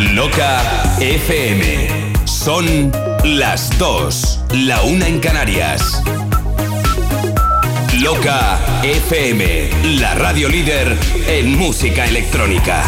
Loca FM. Son las dos, la una en Canarias. Loca FM, la radio líder en música electrónica.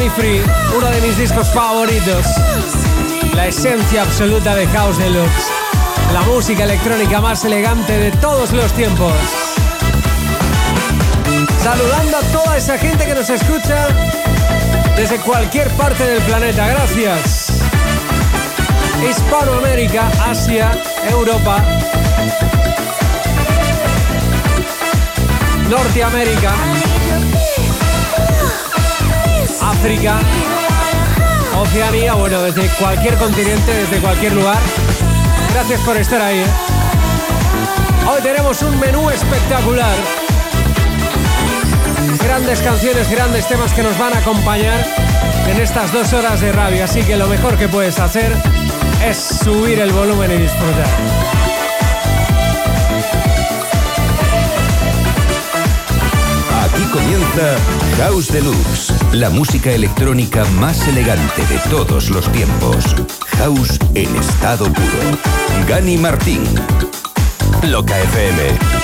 Me Free, uno de mis discos favoritos. La esencia absoluta de House Deluxe. La música electrónica más elegante de todos los tiempos. Saludando a toda esa gente que nos escucha desde cualquier parte del planeta. Gracias. Hispanoamérica, Asia, Europa, Norteamérica, África, Oceanía, bueno, desde cualquier continente, desde cualquier lugar. Gracias por estar ahí. ¿eh? Hoy tenemos un menú espectacular. Grandes canciones, grandes temas que nos van a acompañar en estas dos horas de radio. Así que lo mejor que puedes hacer es subir el volumen y disfrutar. Aquí comienza House Deluxe, la música electrónica más elegante de todos los tiempos. House en estado puro. Gani Martín. Loca FM.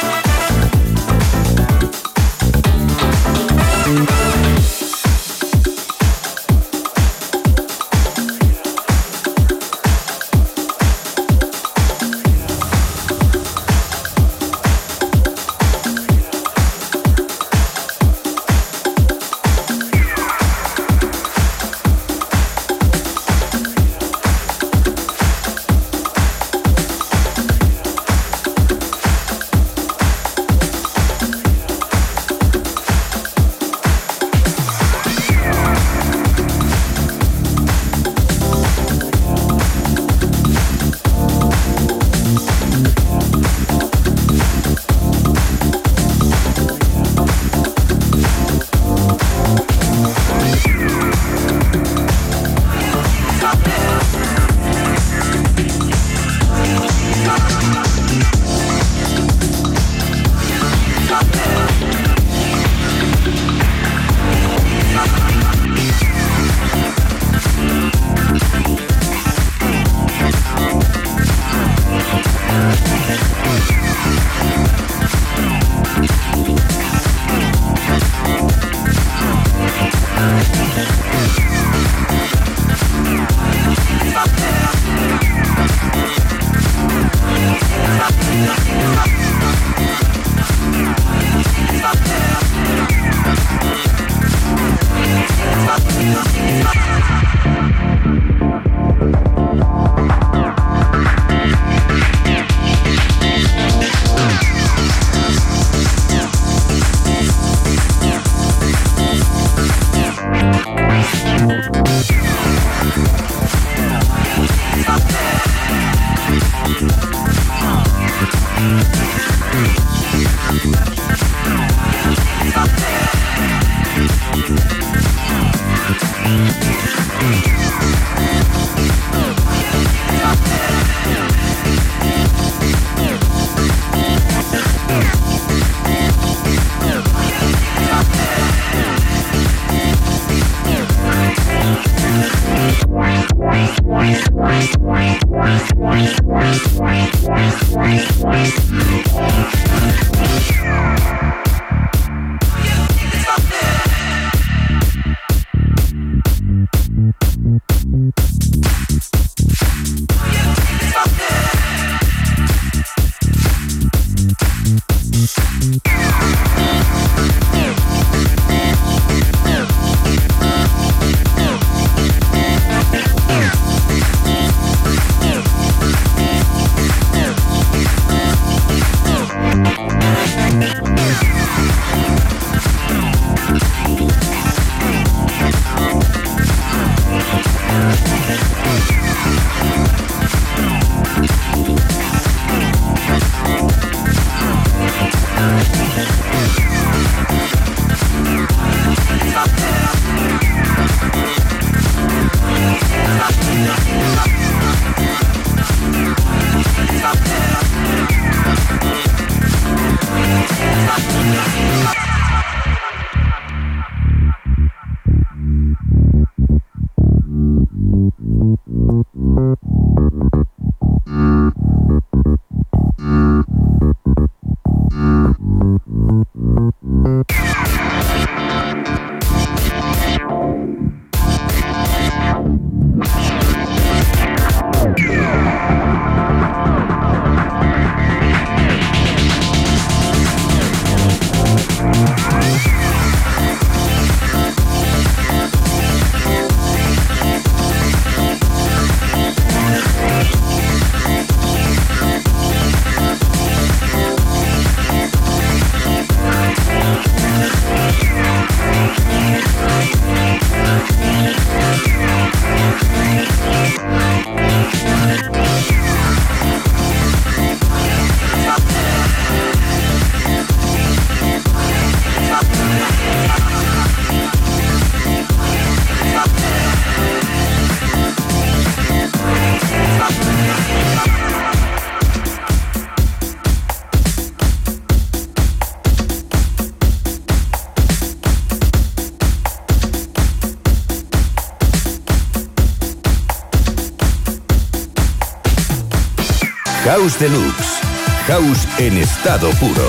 House Deluxe. House en estado puro.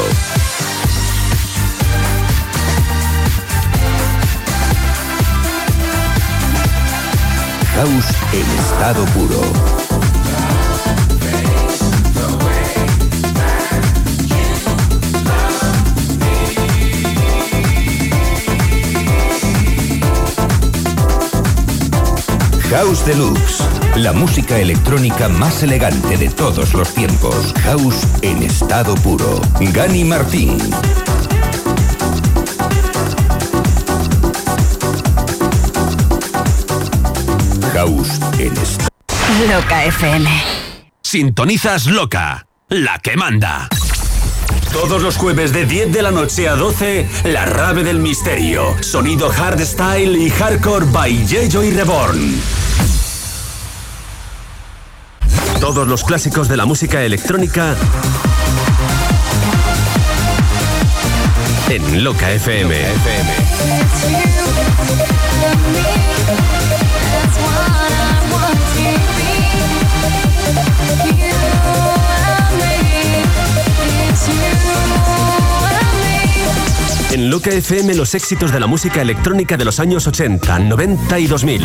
House en estado puro. House Deluxe, la música electrónica más elegante de todos los tiempos. House en estado puro. Gani Martín. House en estado. Loca FM. Sintonizas Loca, la que manda. Todos los jueves de 10 de la noche a 12, La Rave del Misterio. Sonido hardstyle y hardcore by y Reborn. Todos los clásicos de la música electrónica en Loca FM. En Loca FM los éxitos de la música electrónica de los años 80, 90 y 2000.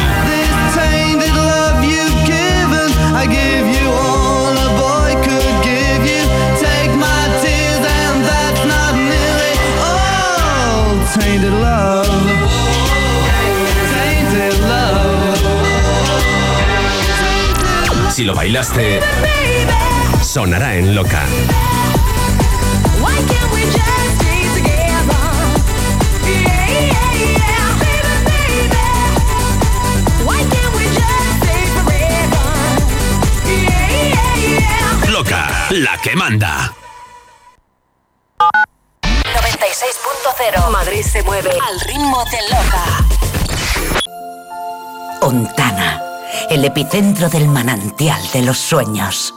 Si lo bailaste, sonará en Loca. la que manda. El epicentro del manantial de los sueños.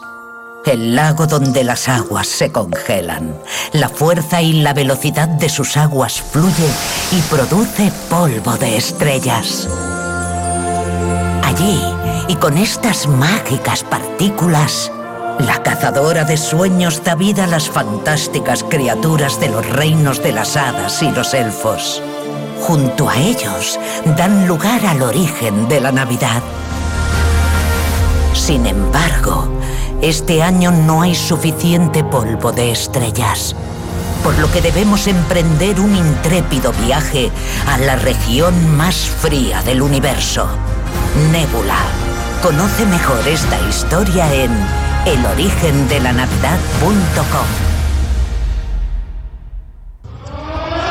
El lago donde las aguas se congelan. La fuerza y la velocidad de sus aguas fluye y produce polvo de estrellas. Allí, y con estas mágicas partículas, la cazadora de sueños da vida a las fantásticas criaturas de los reinos de las hadas y los elfos. Junto a ellos dan lugar al origen de la Navidad. Sin embargo, este año no hay suficiente polvo de estrellas, por lo que debemos emprender un intrépido viaje a la región más fría del universo, Nebula. Conoce mejor esta historia en el origen de la Navidad.com.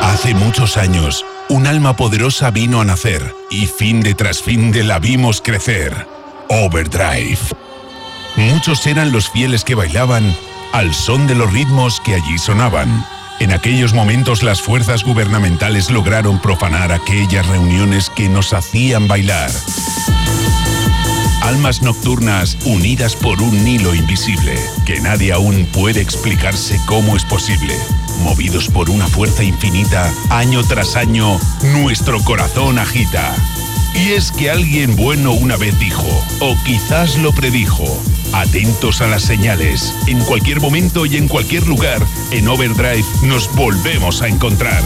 Hace muchos años, un alma poderosa vino a nacer y fin de tras fin de la vimos crecer. Overdrive. Muchos eran los fieles que bailaban al son de los ritmos que allí sonaban. En aquellos momentos las fuerzas gubernamentales lograron profanar aquellas reuniones que nos hacían bailar almas nocturnas unidas por un hilo invisible, que nadie aún puede explicarse cómo es posible. Movidos por una fuerza infinita, año tras año, nuestro corazón agita. Y es que alguien bueno una vez dijo, o quizás lo predijo, atentos a las señales. En cualquier momento y en cualquier lugar, en Overdrive nos volvemos a encontrar.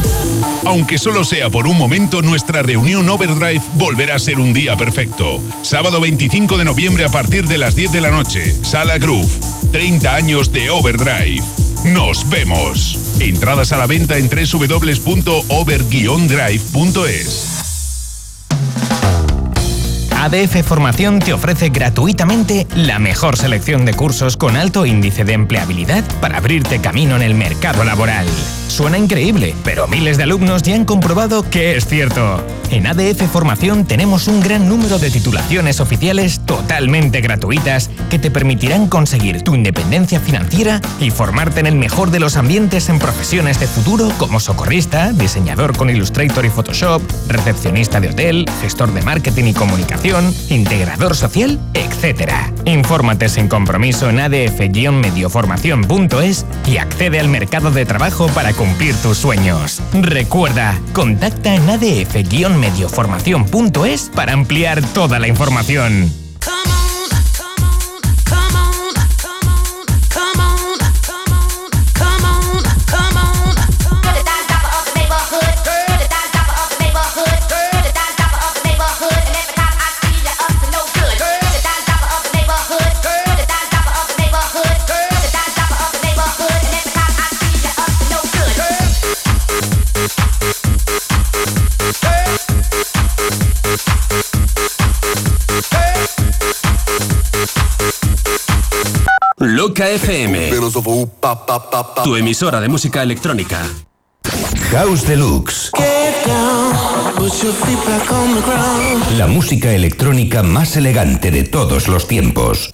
Aunque solo sea por un momento, nuestra reunión Overdrive volverá a ser un día perfecto. Sábado 25 de noviembre a partir de las 10 de la noche, Sala Groove. 30 años de Overdrive. Nos vemos. Entradas a la venta en www.over-drive.es. ADF Formación te ofrece gratuitamente la mejor selección de cursos con alto índice de empleabilidad para abrirte camino en el mercado laboral. Suena increíble, pero miles de alumnos ya han comprobado que es cierto. En ADF Formación tenemos un gran número de titulaciones oficiales totalmente gratuitas que te permitirán conseguir tu independencia financiera y formarte en el mejor de los ambientes en profesiones de futuro como socorrista, diseñador con Illustrator y Photoshop, recepcionista de hotel, gestor de marketing y comunicación, integrador social, etc. Infórmate sin compromiso en adf-medioformación.es y accede al mercado de trabajo para cumplir tus sueños. Recuerda, contacta en adf-medioformación.es para ampliar toda la información. Loca FM. Tu emisora de música electrónica. House Deluxe. La música electrónica más elegante de todos los tiempos.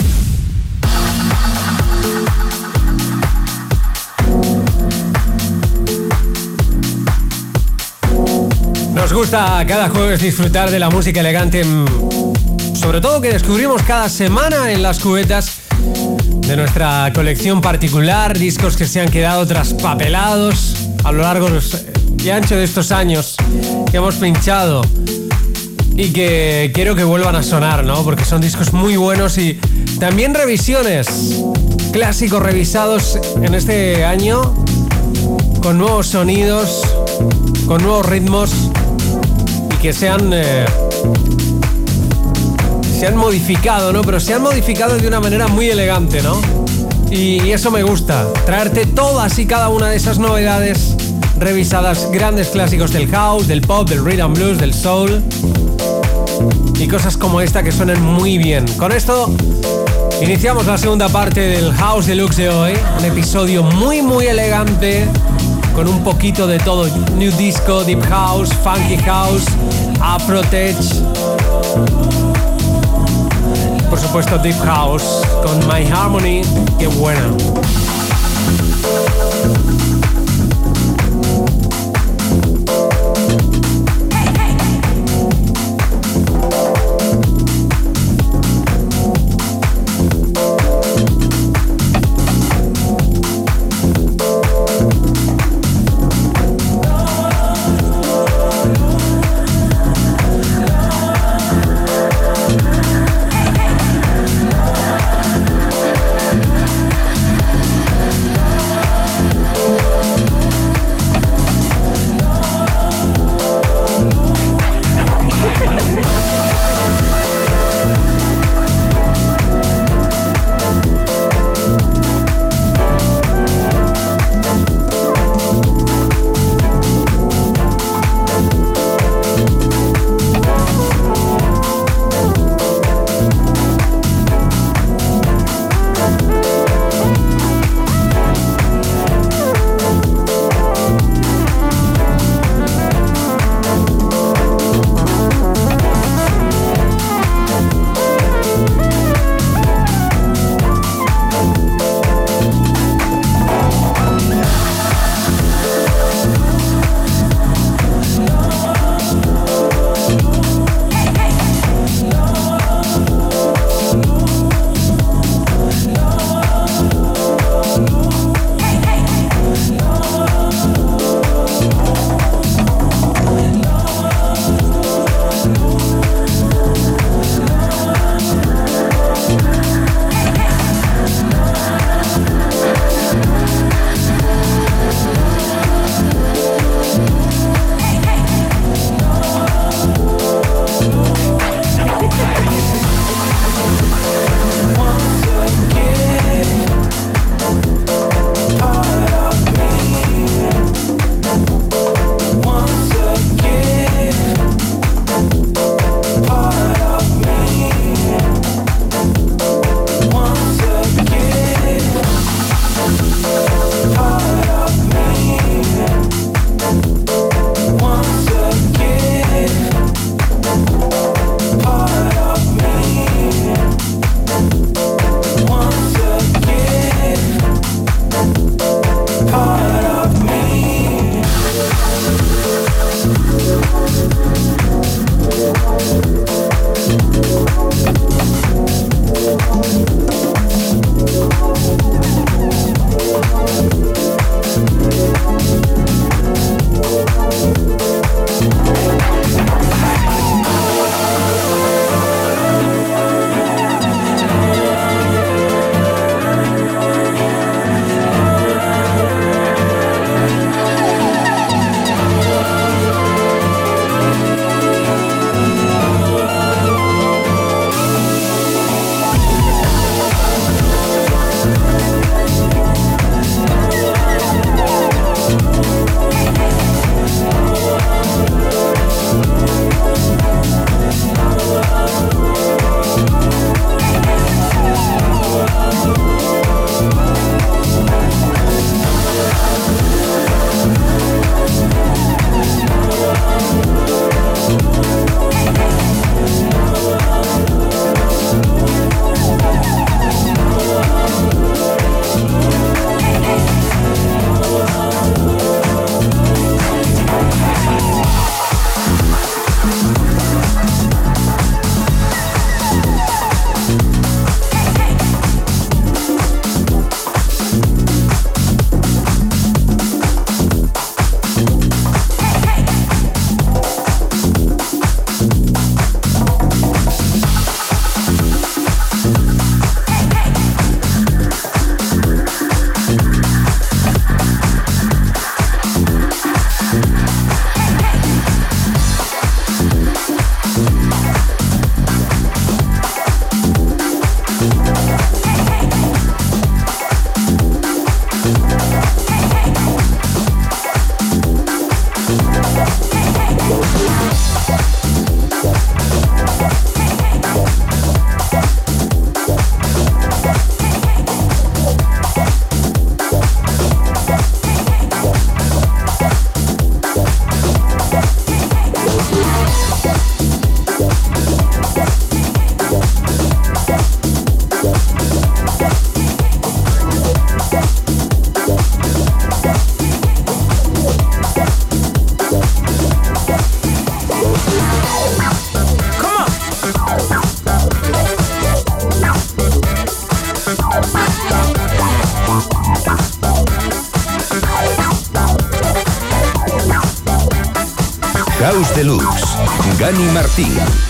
Nos gusta cada jueves disfrutar de la música elegante, mm, sobre todo que descubrimos cada semana en las cubetas de nuestra colección particular, discos que se han quedado traspapelados a lo largo y ancho de estos años que hemos pinchado y que quiero que vuelvan a sonar, ¿no? Porque son discos muy buenos y también revisiones, clásicos revisados en este año con nuevos sonidos, con nuevos ritmos y que se han, eh, se han modificado, ¿no? Pero se han modificado de una manera muy elegante, ¿no? Y eso me gusta, traerte todas y cada una de esas novedades revisadas, grandes clásicos del house, del pop, del rhythm blues, del soul y cosas como esta que suenan muy bien. Con esto iniciamos la segunda parte del House Deluxe de hoy, un episodio muy muy elegante con un poquito de todo, new disco, deep house, funky house, afro tech. Por supuesto deep house con My Harmony, qué buena. Gani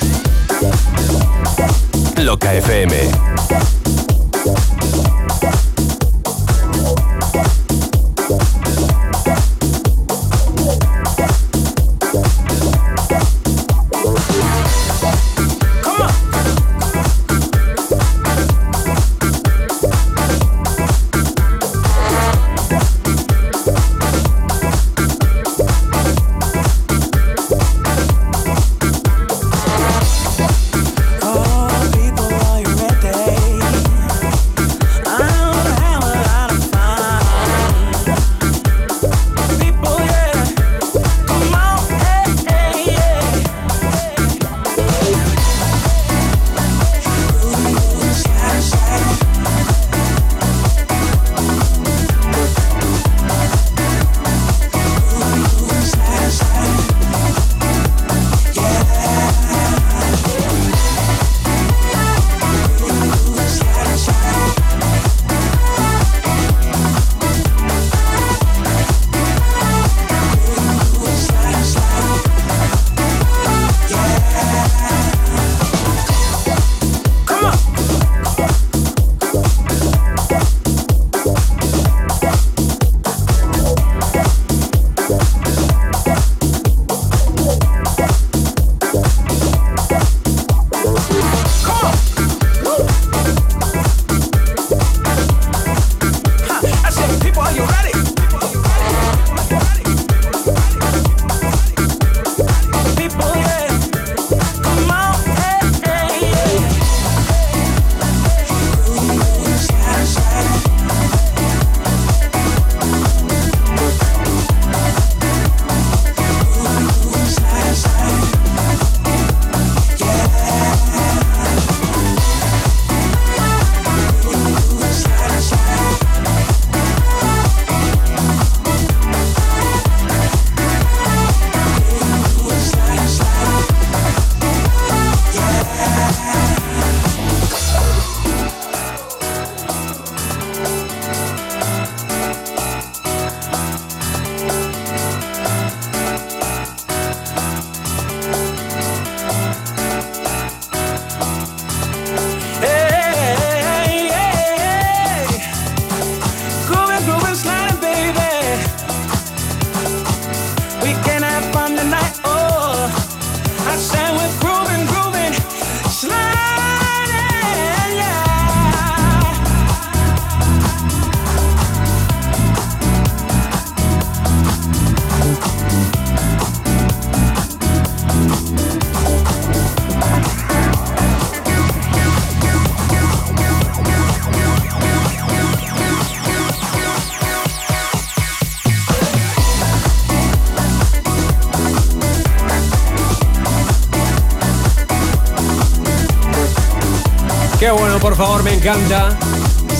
por favor, me encanta.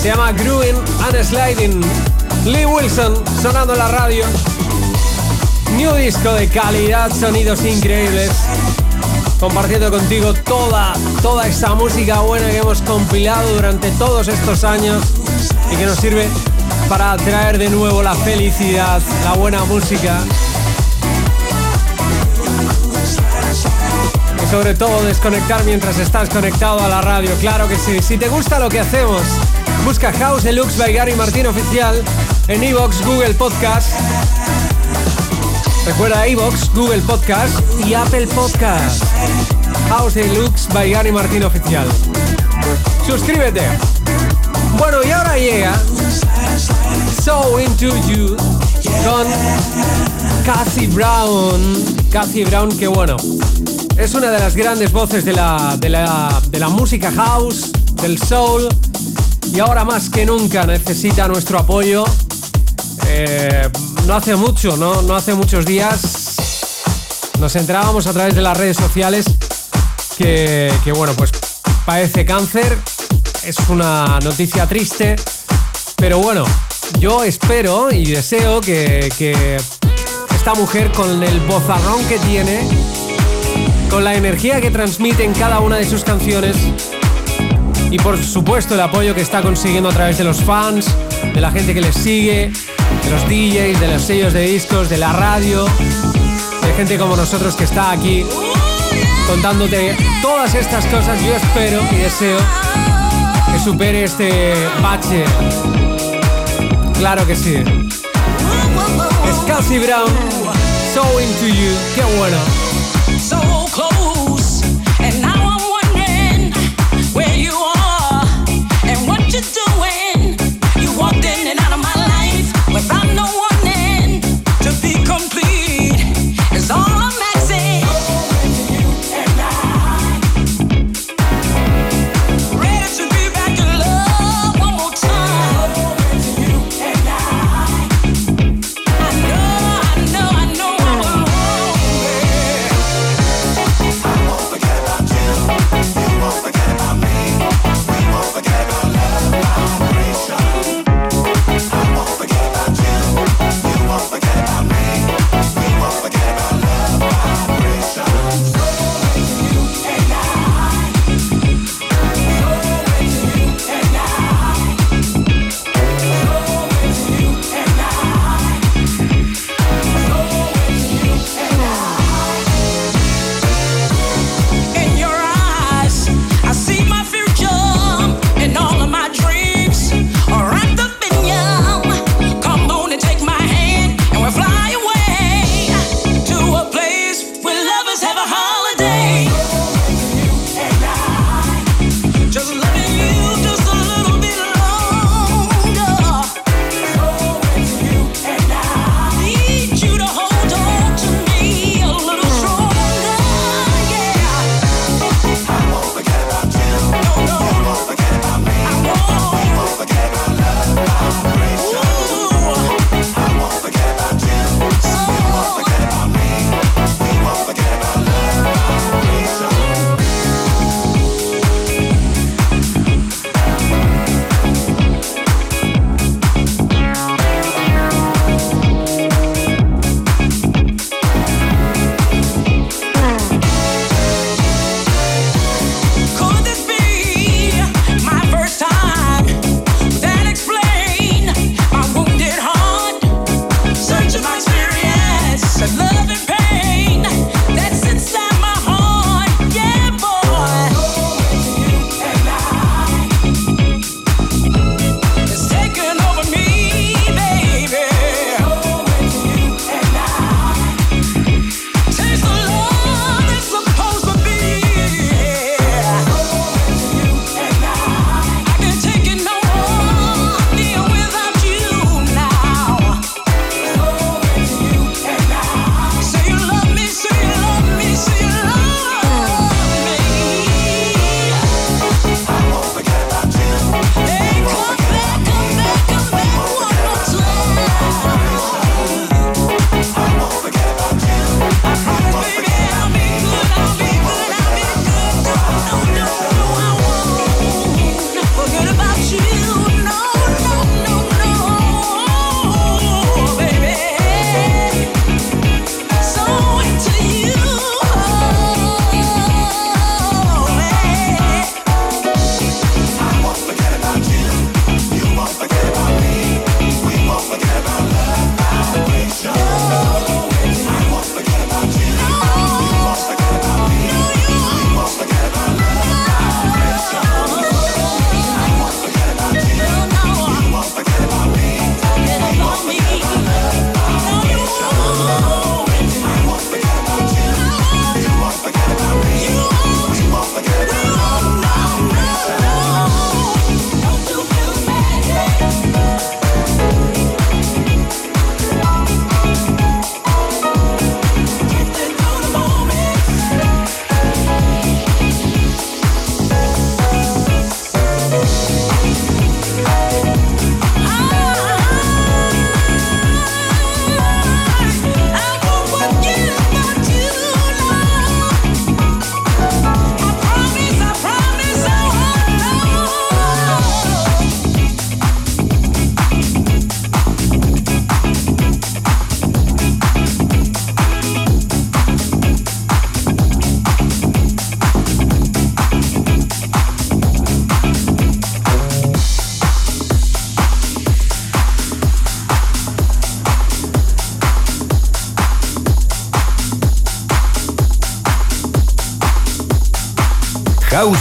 Se llama Growing and Sliding. Lee Wilson sonando la radio. New disco de calidad, sonidos increíbles. Compartiendo contigo toda, toda esa música buena que hemos compilado durante todos estos años y que nos sirve para traer de nuevo la felicidad, la buena música sobre todo desconectar mientras estás conectado a la radio. Claro que sí. Si te gusta lo que hacemos, busca House Deluxe by Gary Martín Oficial en Evox, Google Podcast. Recuerda Evox, Google Podcast y Apple Podcast. House Deluxe by Gary Martín Oficial. Suscríbete. Bueno, y ahora llega So Into You con Cassie Brown. Cassie Brown, qué bueno. Es una de las grandes voces de la, de la, música house, del soul, y ahora más que nunca necesita nuestro apoyo. Eh, no hace mucho, ¿no? no hace muchos días nos enterábamos a través de las redes sociales que, bueno, pues padece cáncer. Es una noticia triste, pero bueno, yo espero y deseo que, que esta mujer con el bozarrón que tiene con la energía que transmiten cada una de sus canciones y por supuesto el apoyo que está consiguiendo a través de los fans, de la gente que les sigue, de los DJs, de los sellos de discos, de la radio, de gente como nosotros que está aquí contándote todas estas cosas. Yo espero y deseo que supere este bache. Claro que sí. Es Cassie Brown, So Into You, qué bueno. where you are.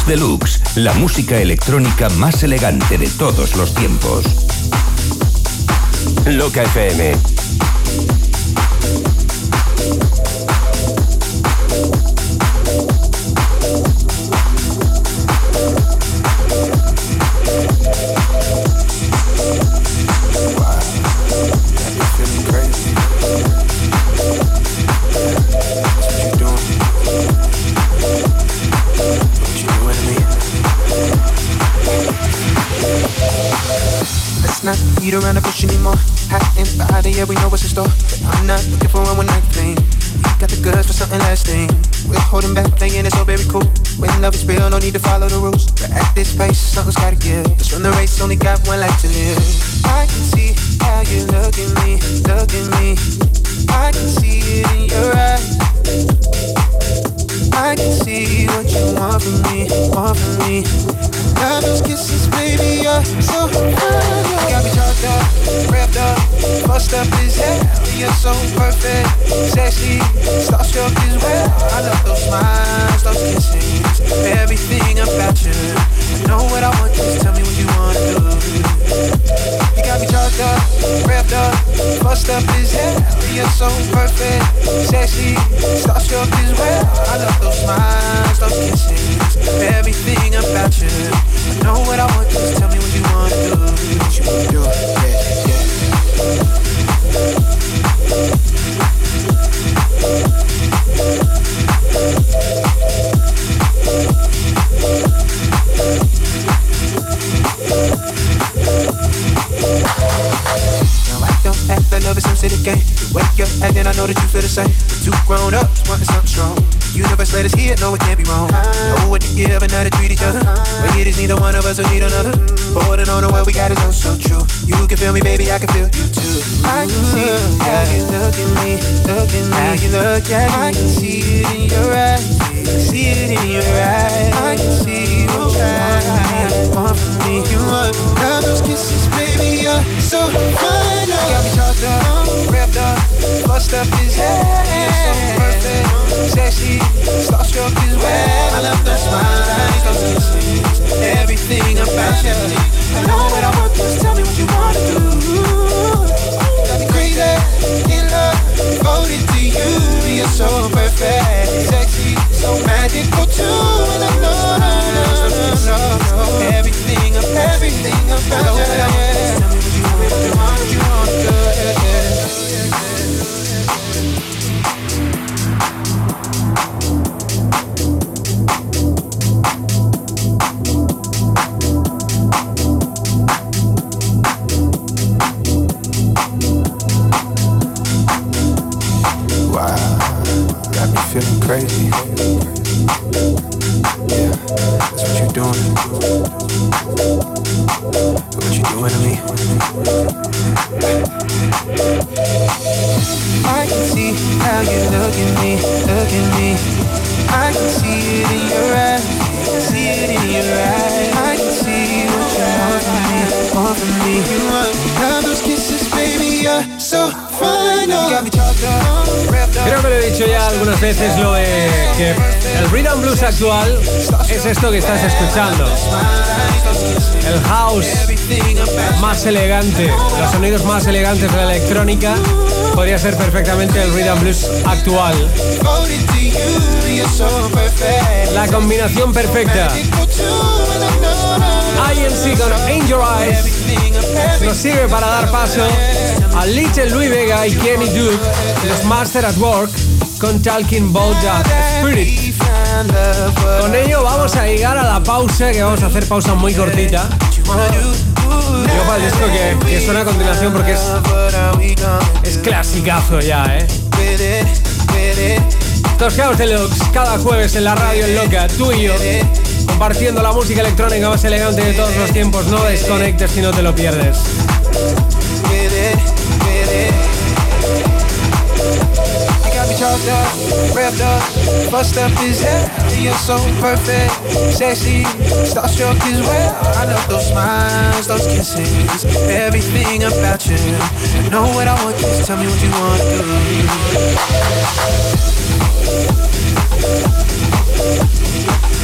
Deluxe, la música electrónica más elegante de todos los tiempos. Loca FM beat around the bush anymore. Hot body, yeah, we know what's in store. But I'm not looking for a one night thing. We got the goods for something lasting. We're holding back, playing it so very cool. When love is real, no need to follow the rules. But at this pace, something's gotta give. Let's run the race, only got one life to live. I can see how you look at me, look at me. I can see it in your eyes. I can see what you want from me, want from me. Love those kisses, baby. You got me charged up, wrapped up, bust up is hell. You're so perfect, sexy, starstruck as well. I love those smiles, those kisses, everything about you. Know what I want, just tell me what you wanna do. You got me charged up, wrapped up, bust up is hell. You're so perfect, sexy, starstruck as well. I love those smiles, those kisses, everything about you. I know what I want, just tell me what you wanna do. What you wanna do, yeah, Don't act like love is some city game. You wake up acting, I know that you feel the same. We're two grown ups wanting something strong. Universe let us hear, no it can't be wrong. Know what to give and how to treat each other. But it is neither one of us who need another. Holding on to what we got is oh so true. You can feel me, baby, I can feel you too. I can see how you look at me, look at me, how you look at me. I can see it in your eyes, see it in your eyes. I can see you me, want from me. You want love those kisses, baby, you're so fine. You got me charged up, wrapped up, bust up his head. You're so perfect, sexy, starstruck as well. I love those smiles, those kisses, everything about you. I know what I want, just tell me what you wanna do. Got me crazy, in love, devoted to you. You're so perfect, sexy, so magical too. And I know, no, no, no, everything, everything más elegantes de la electrónica podría ser perfectamente el rhythm blues actual. La combinación perfecta. INC con Your Eyes nos sirve para dar paso a Little Louis Vega y Kenny Duke, los Master at Work, con Talking About the Spirit. Con ello vamos a llegar a la pausa, que vamos a hacer pausa muy cortita. Digo para disco que, que suena a continuación porque es, es clasicazo ya, ¿eh? Toscaos Deluxe, cada jueves en la radio en Loca, tú y yo, compartiendo la música electrónica más elegante de todos los tiempos. No desconectes si no te lo pierdes. You're so perfect, sexy, starstruck as well. I love those smiles, those kisses, everything about you. You know what I want, just tell me what you want to do.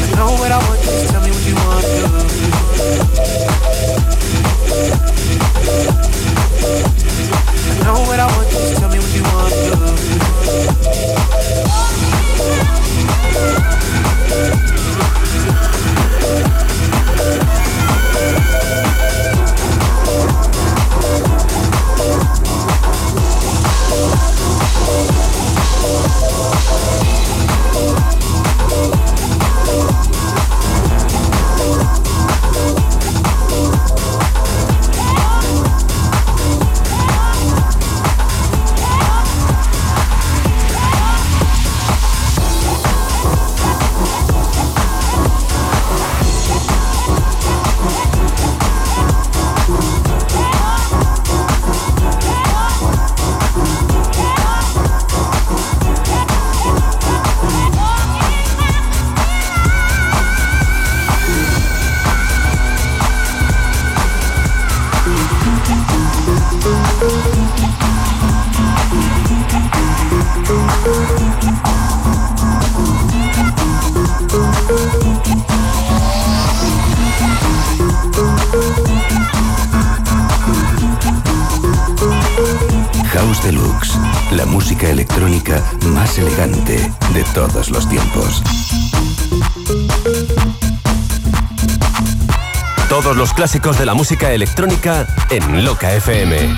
I know what I want, just tell me what you want to do. I know what I want, just tell me what you want to do. Más los clásicos de la música electrónica en Loca FM.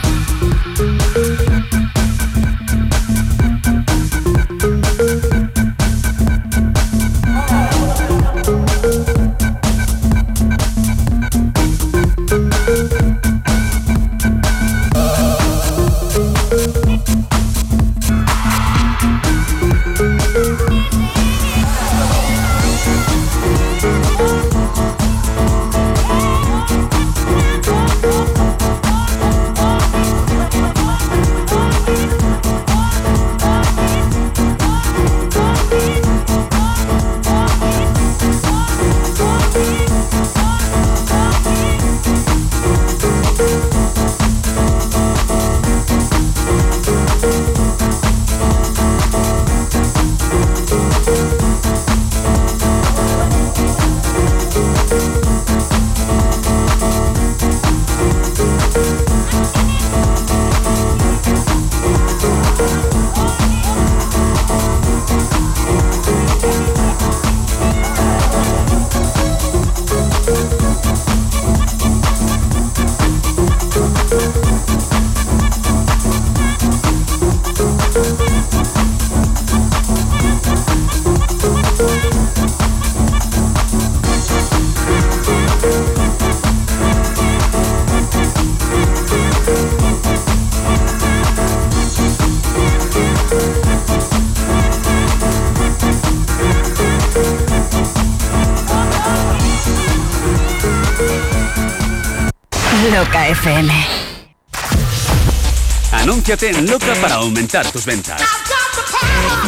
Anúnciate en Loca para aumentar tus ventas.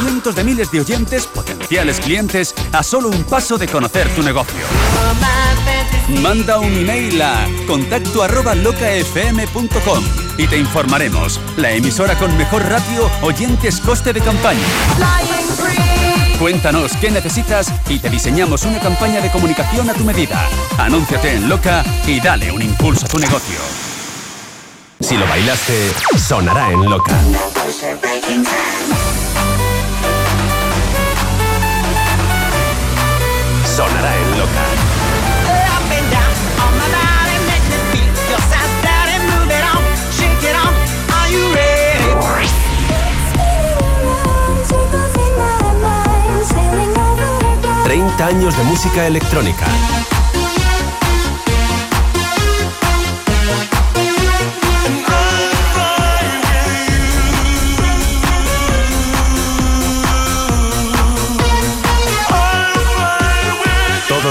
Cientos de miles de oyentes, potenciales clientes, a solo un paso de conocer tu negocio. Manda un email a contacto arroba locafm.com y te informaremos. La emisora con mejor ratio, oyentes, coste de campaña. Cuéntanos qué necesitas y te diseñamos una campaña de comunicación a tu medida. Anúnciate en Loca y dale un impulso a tu negocio. Si lo bailaste, sonará en Loca. Sonará en Loca. 30 años de música electrónica.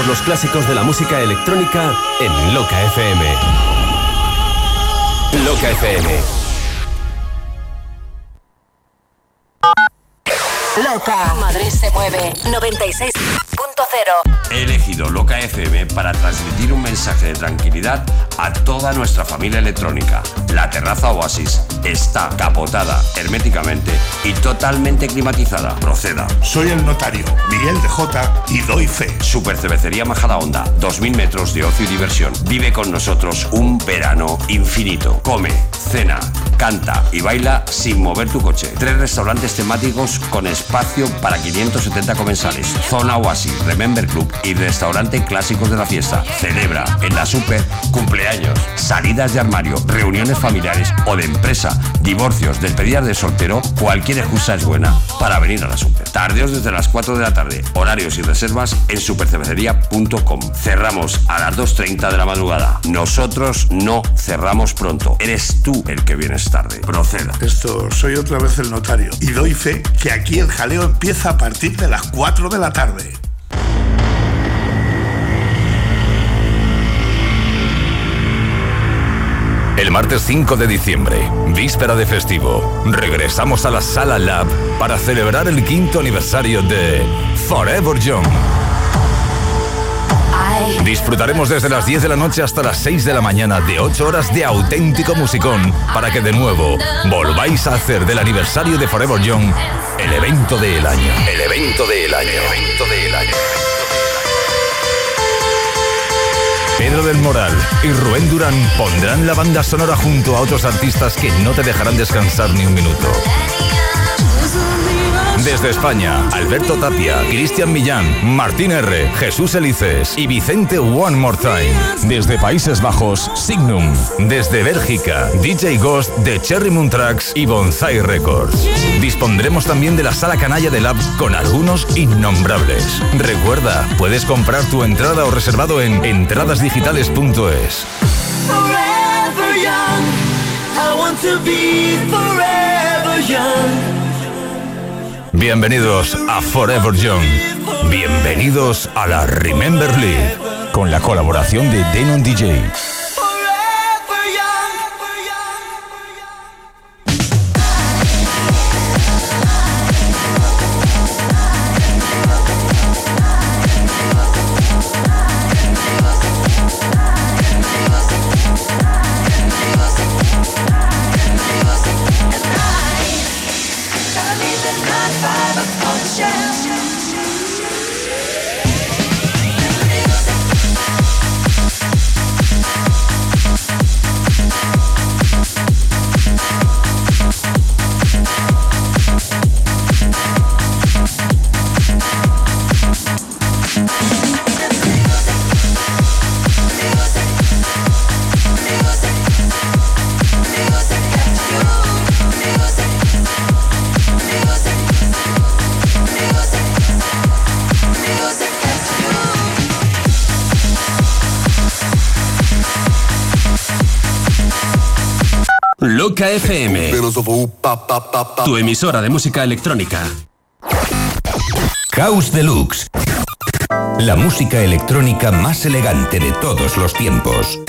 Todos los clásicos de la música electrónica en Loca FM. Loca FM Loca. Madrid se mueve. 96.0. He elegido Loca FM para transmitir un mensaje de tranquilidad a toda nuestra familia electrónica. La terraza Oasis está capotada herméticamente y totalmente climatizada. Proceda. Soy el notario, Miguel de J y doy fe. Super Cervecería Majada Onda, 2000 metros de ocio y diversión. Vive con nosotros un verano infinito. Come, cena, canta y baila sin mover tu coche. Tres restaurantes temáticos con espacio para 570 comensales. Zona Oasis, Remember Club y restaurante clásicos de la fiesta. Celebra en la Super cumpleaños, salidas de armario, reuniones familiares o de empresa, divorcios, despedidas de soltero. Cualquier excusa es buena para venir a la Super. Tardeos desde las 4 de la tarde. Horarios y reservas en supercervecería.com. Cerramos a las 2.30 de la madrugada. Nosotros no cerramos pronto. Eres tú el que vienes tarde. Proceda. Esto, soy otra vez el notario y doy fe que aquí el jaleo empieza a partir de las 4 de la tarde. El martes 5 de diciembre, víspera de festivo, regresamos a la Sala Lab para celebrar el quinto aniversario de Forever Young. Disfrutaremos desde las 10 de la noche hasta las 6 de la mañana de 8 horas de auténtico musicón para que de nuevo volváis a hacer del aniversario de Forever Young el evento del año. El evento del año. El evento del año. Pedro del Moral y Rubén Durán pondrán la banda sonora junto a otros artistas que no te dejarán descansar ni un minuto. Desde España, Alberto Tapia, Cristian Millán, Martín R., Jesús Elices y Vicente One More Time. Desde Países Bajos, Signum. Desde Bélgica, DJ Ghost de Cherry Moon Tracks y Bonsai Records. Dispondremos también de la sala canalla de Labs con algunos innombrables. Recuerda, puedes comprar tu entrada o reservado en entradasdigitales.es. Forever young, I want to be forever young. Bienvenidos a Forever Young. Bienvenidos a la Remember League. Con la colaboración de Denon DJ. Tu emisora de música electrónica. Caos Deluxe. La música electrónica más elegante de todos los tiempos.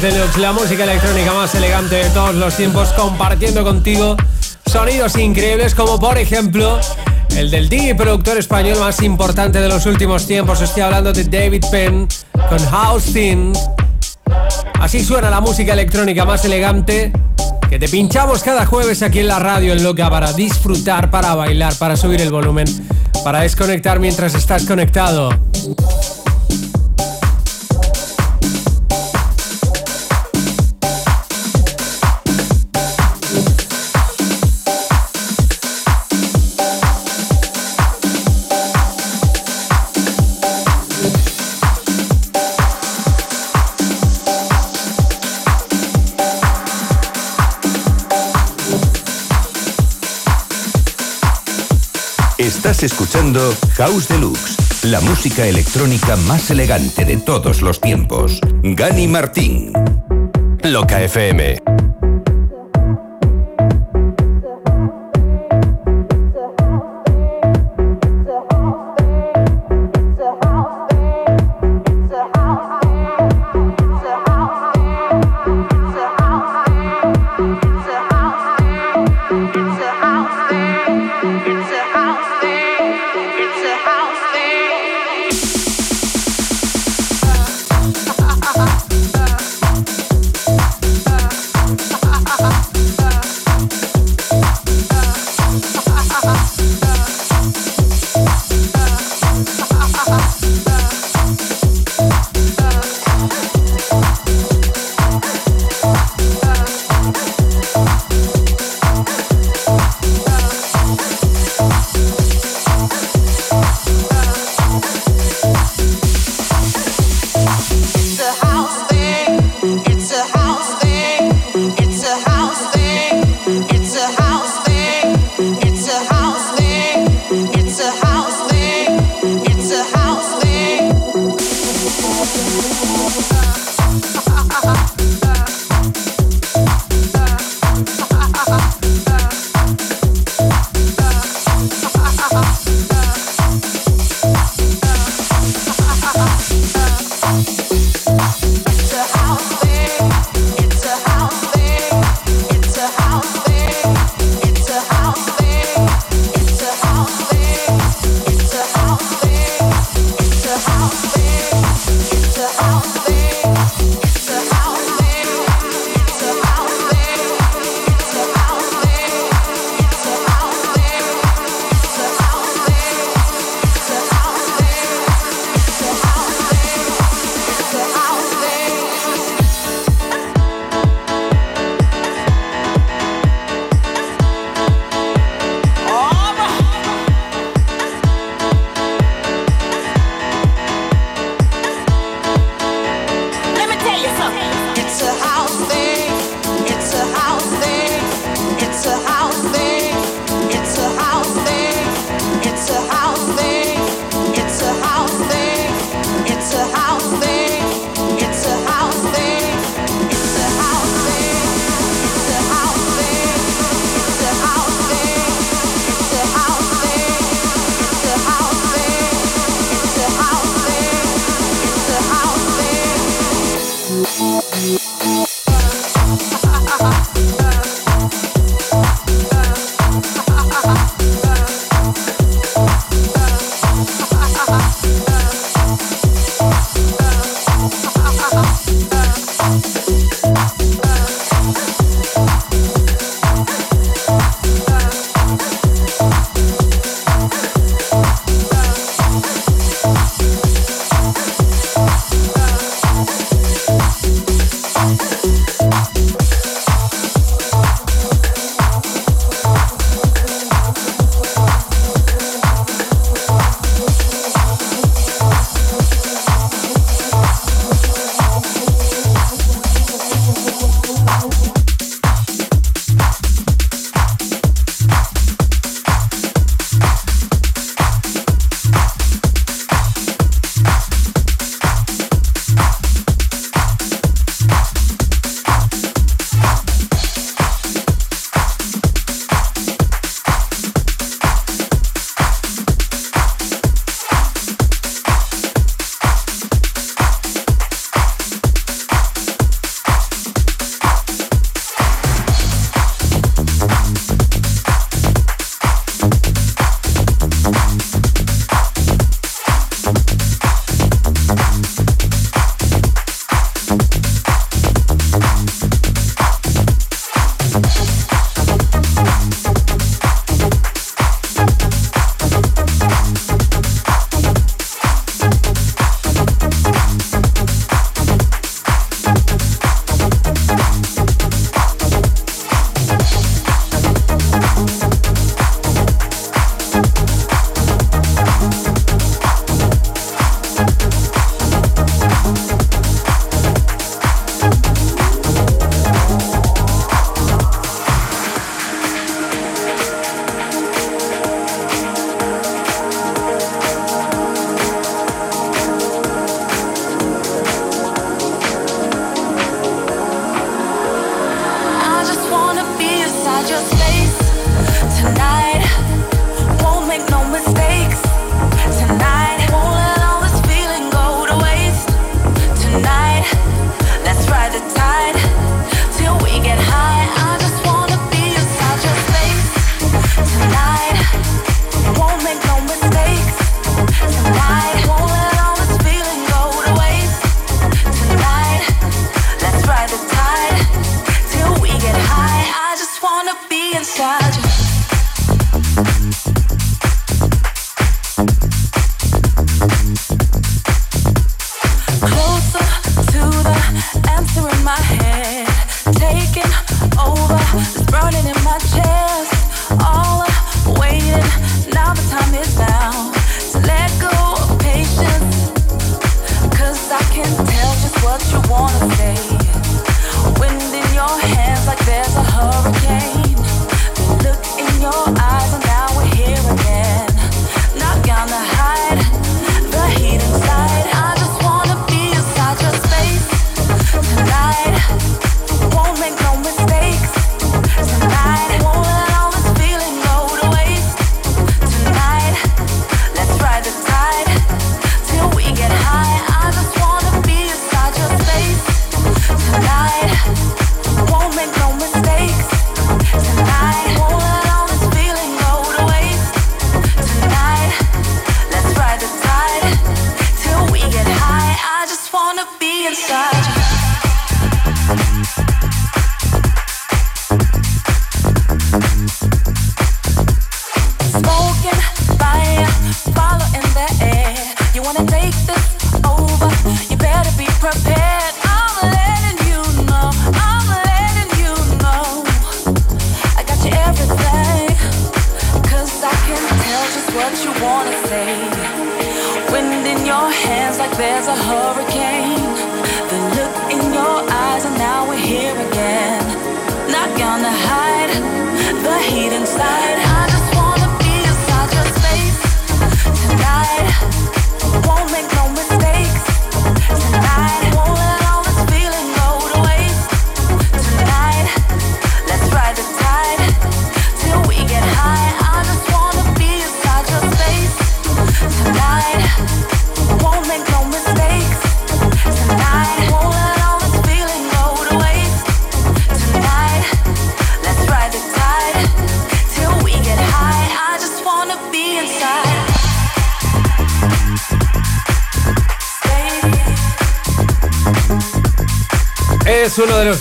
Deluxe, la música electrónica más elegante de todos los tiempos, compartiendo contigo sonidos increíbles como por ejemplo el del DJ productor español más importante de los últimos tiempos. Estoy hablando de David Penn con House Thing. Así suena la música electrónica más elegante que te pinchamos cada jueves aquí en la radio en Loca para disfrutar, para bailar, para subir el volumen, para desconectar mientras estás conectado. Escuchando House Deluxe, la música electrónica más elegante de todos los tiempos. Gani Martín. Loca FM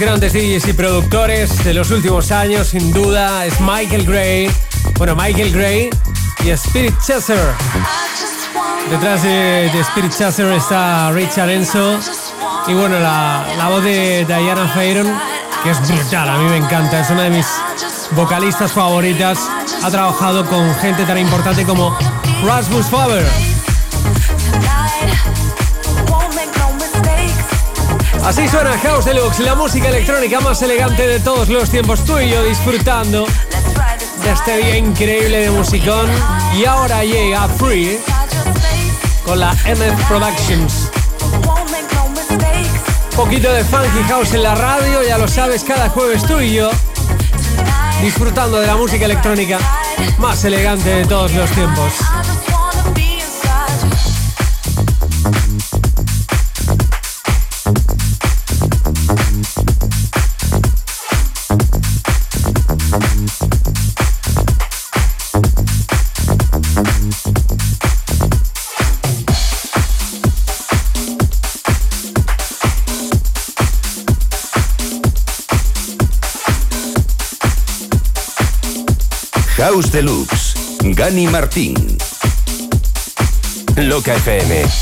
grandes DJs y productores de los últimos años, sin duda, es Michael Gray. Bueno, Michael Gray y Spirit Chaser. Detrás de, Spirit Chaser está Richard Enzo. Y bueno, la, la voz de Diana Fayron, que es brutal, a mí me encanta, es una de mis vocalistas favoritas. Ha trabajado con gente tan importante como Rasmus Faber. Así suena House Deluxe, la música electrónica más elegante de todos los tiempos. Tú y yo disfrutando de este día increíble de musicón. Y ahora llega Free con la MF Productions. Poquito de funky house en la radio, ya lo sabes, cada jueves tú y yo disfrutando de la música electrónica más elegante de todos los tiempos. House Deluxe, Gani Martín. Loca FM.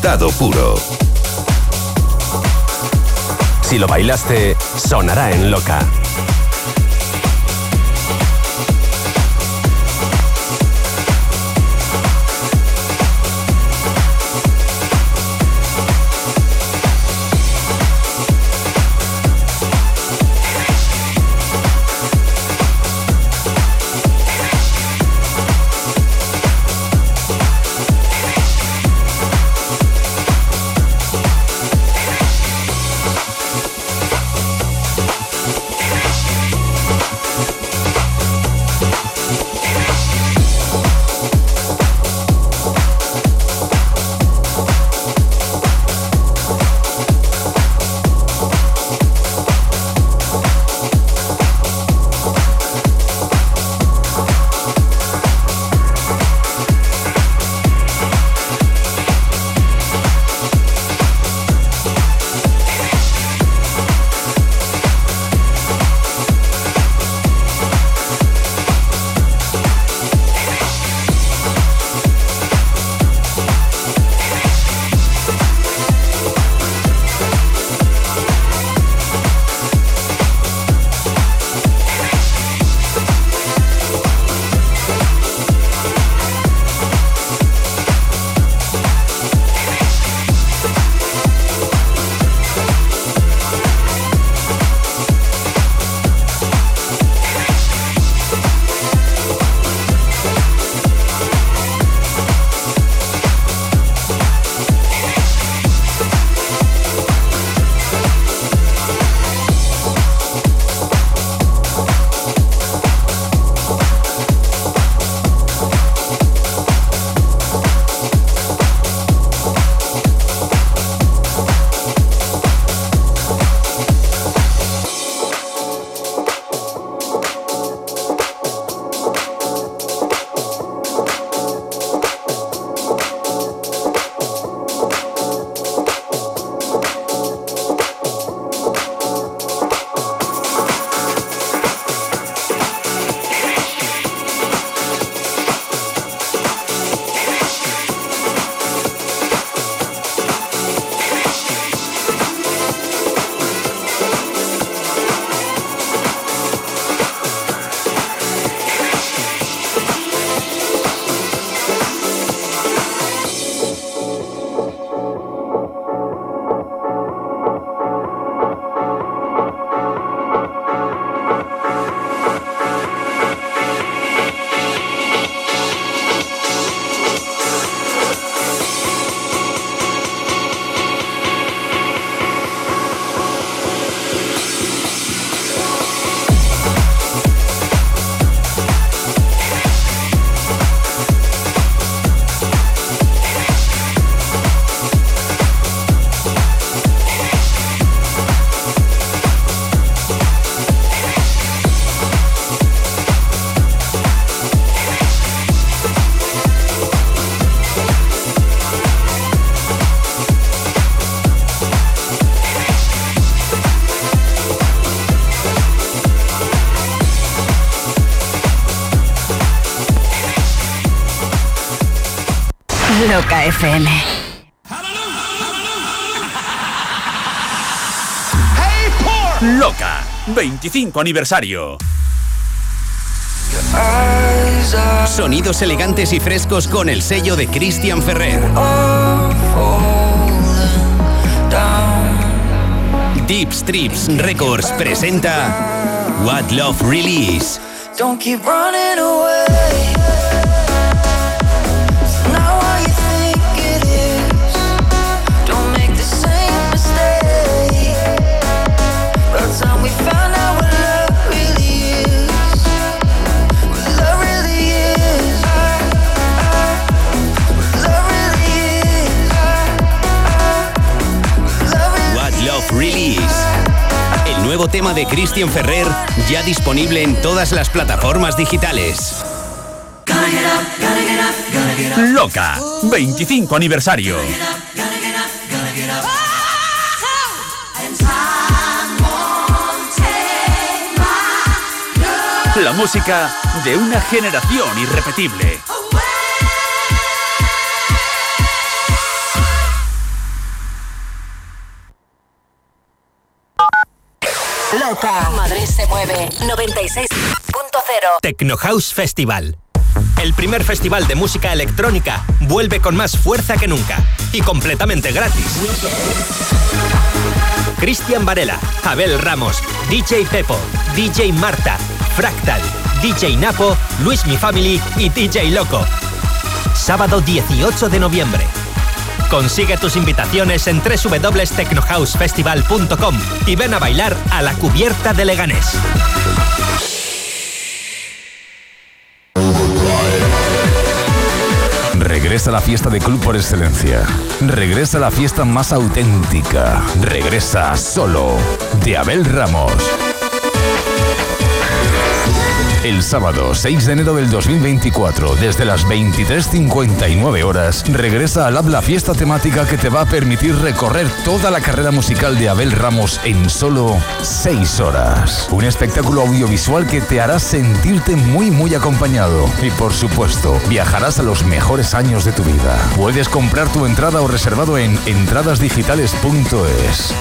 Estado puro. Si lo bailaste, sonará en loca. FM. Loca, 25 aniversario. Sonidos elegantes y frescos con el sello de Christian Ferrer. Deep Strips Records presenta What Love Really Is. Don't keep running away. Tema de Christian Ferrer ya disponible en todas las plataformas digitales. Loca, 25 aniversario. La música de una generación irrepetible. Tecno House Festival. El primer festival de música electrónica vuelve con más fuerza que nunca y completamente gratis. Cristian Varela, Abel Ramos, DJ Pepo, DJ Marta, Fractal, DJ Napo, Luis Mi Family y DJ Loco. Sábado 18 de noviembre, Consigue tus invitaciones en www.technohousefestival.com y ven a bailar a la cubierta de Leganés. Regresa la fiesta de club por excelencia. Regresa la fiesta más auténtica. Regresa solo de Abel Ramos. El sábado 6 de enero del 2024, desde las 23.59 horas, regresa al Lab la fiesta temática que te va a permitir recorrer toda la carrera musical de Abel Ramos en solo 6 horas. Un espectáculo audiovisual que te hará sentirte muy muy acompañado. Y por supuesto, viajarás a los mejores años de tu vida. Puedes comprar tu entrada o reservado en entradasdigitales.es.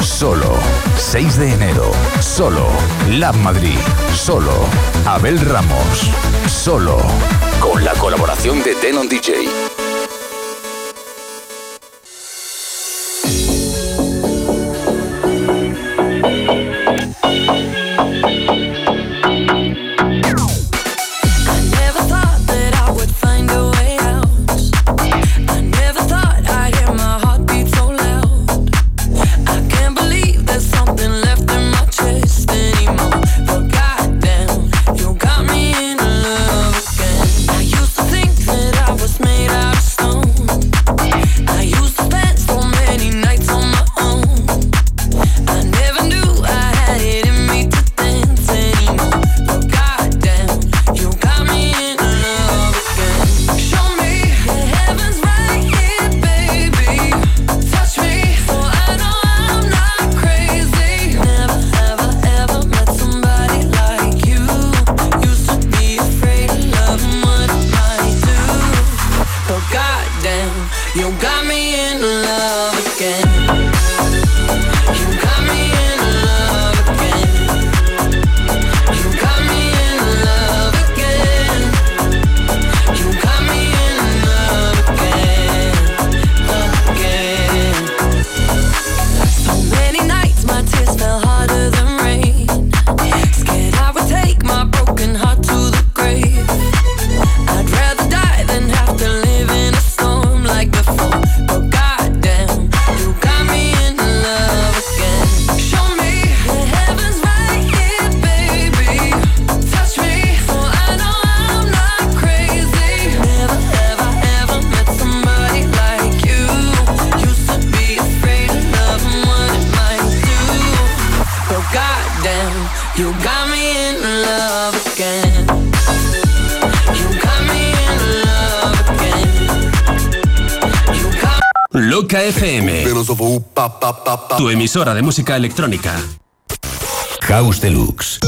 Solo 6 de enero. Solo Lab Madrid. Solo Abel Ramos. Solo. Con la colaboración de Denon DJ. Emisora de música electrónica. House Deluxe.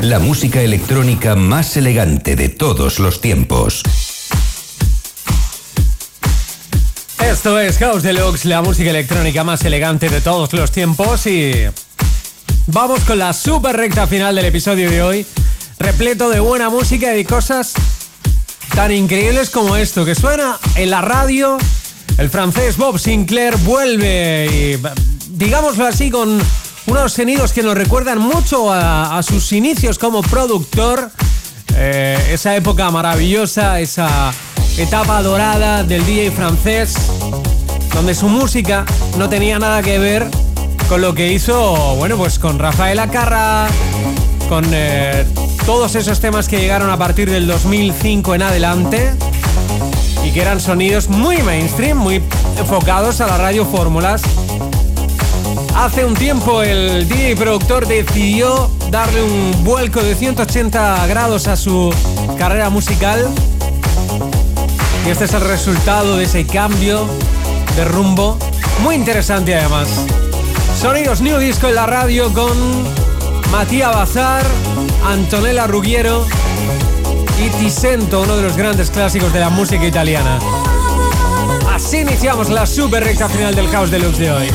La música electrónica más elegante de todos los tiempos. Esto es House Deluxe, la música electrónica más elegante de todos los tiempos y vamos con la super recta final del episodio de hoy, repleto de buena música y cosas tan increíbles como esto que suena en la radio. El francés Bob Sinclair vuelve digámoslo así con unos sonidos que nos recuerdan mucho a, sus inicios como productor. Eh, esa época maravillosa, esa etapa dorada del DJ francés, donde su música no tenía nada que ver con lo que hizo, bueno, pues con Rafael Acarra, con eh, todos esos temas que llegaron a partir del 2005 en adelante que eran sonidos muy mainstream, muy enfocados a la radio fórmulas. Hace un tiempo el DJ productor decidió darle un vuelco de 180 grados a su carrera musical. Y este es el resultado de ese cambio de rumbo. Muy interesante además. Sonidos New Disco en la radio con Matías Bazar, Antonella Ruggiero y uno de los grandes clásicos de la música italiana. Así iniciamos la super recta final del House Deluxe de hoy.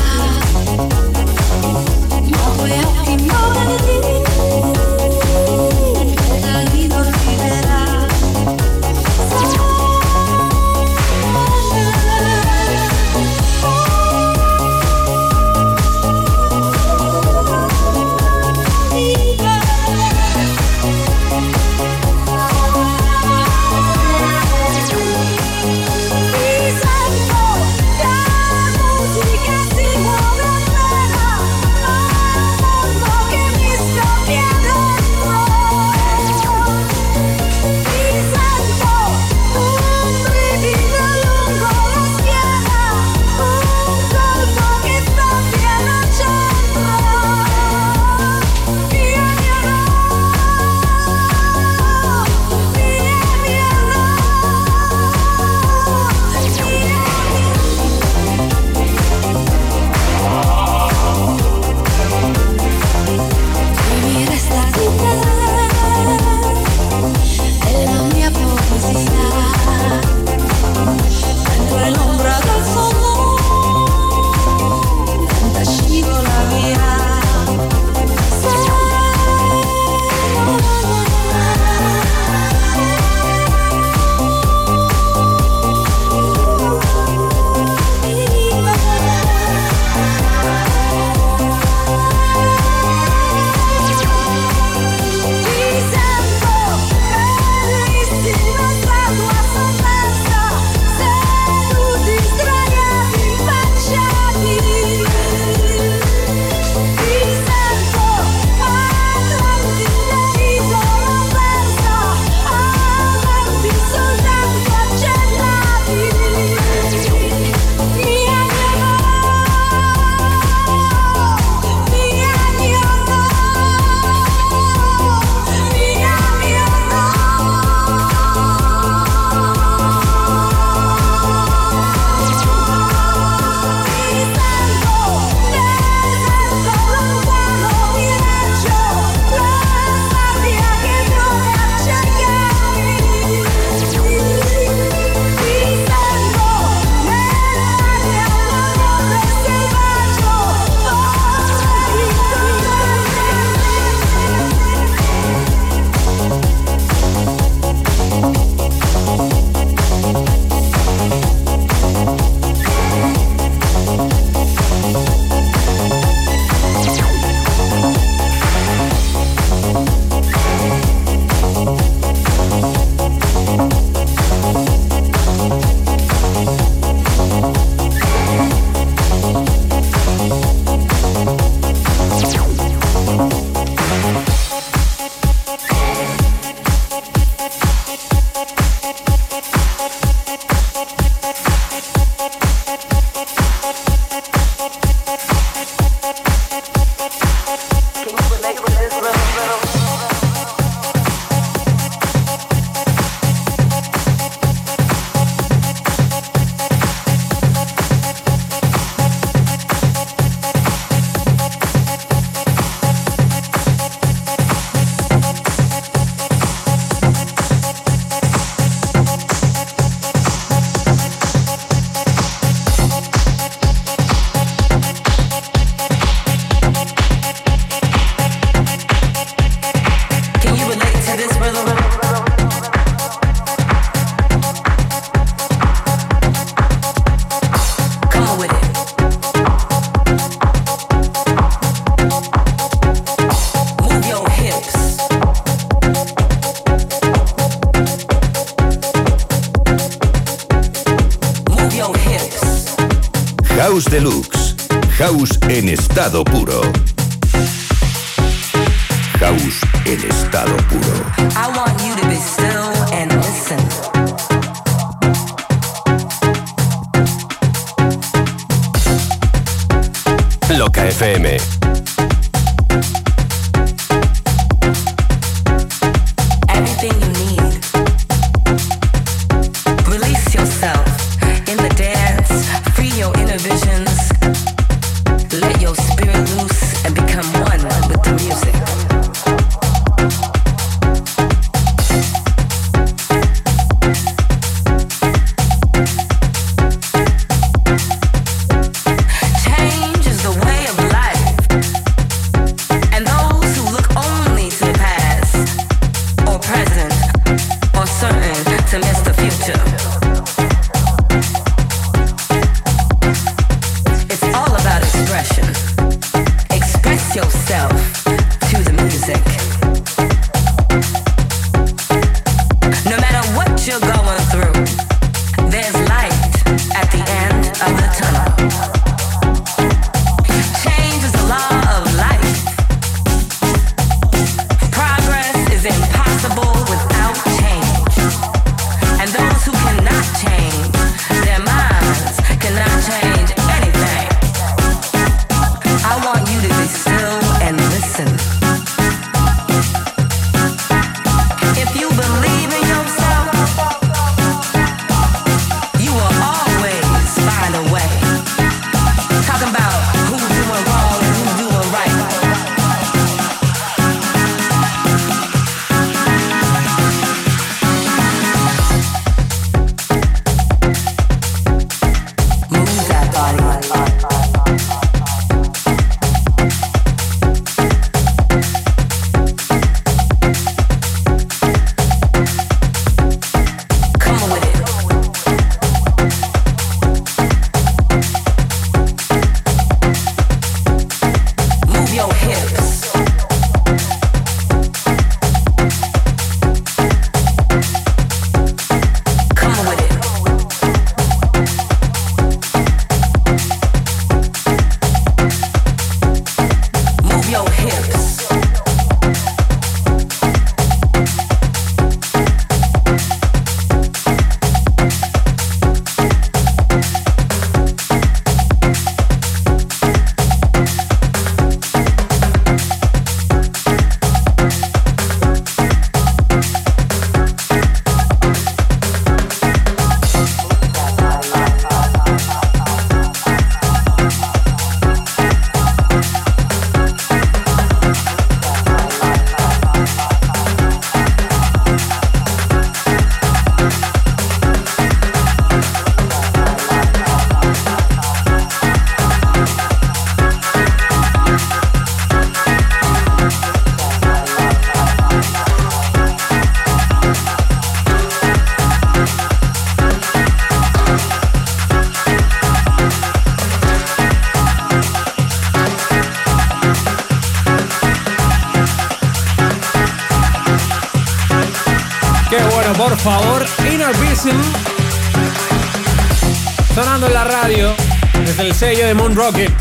de Moon Rocket.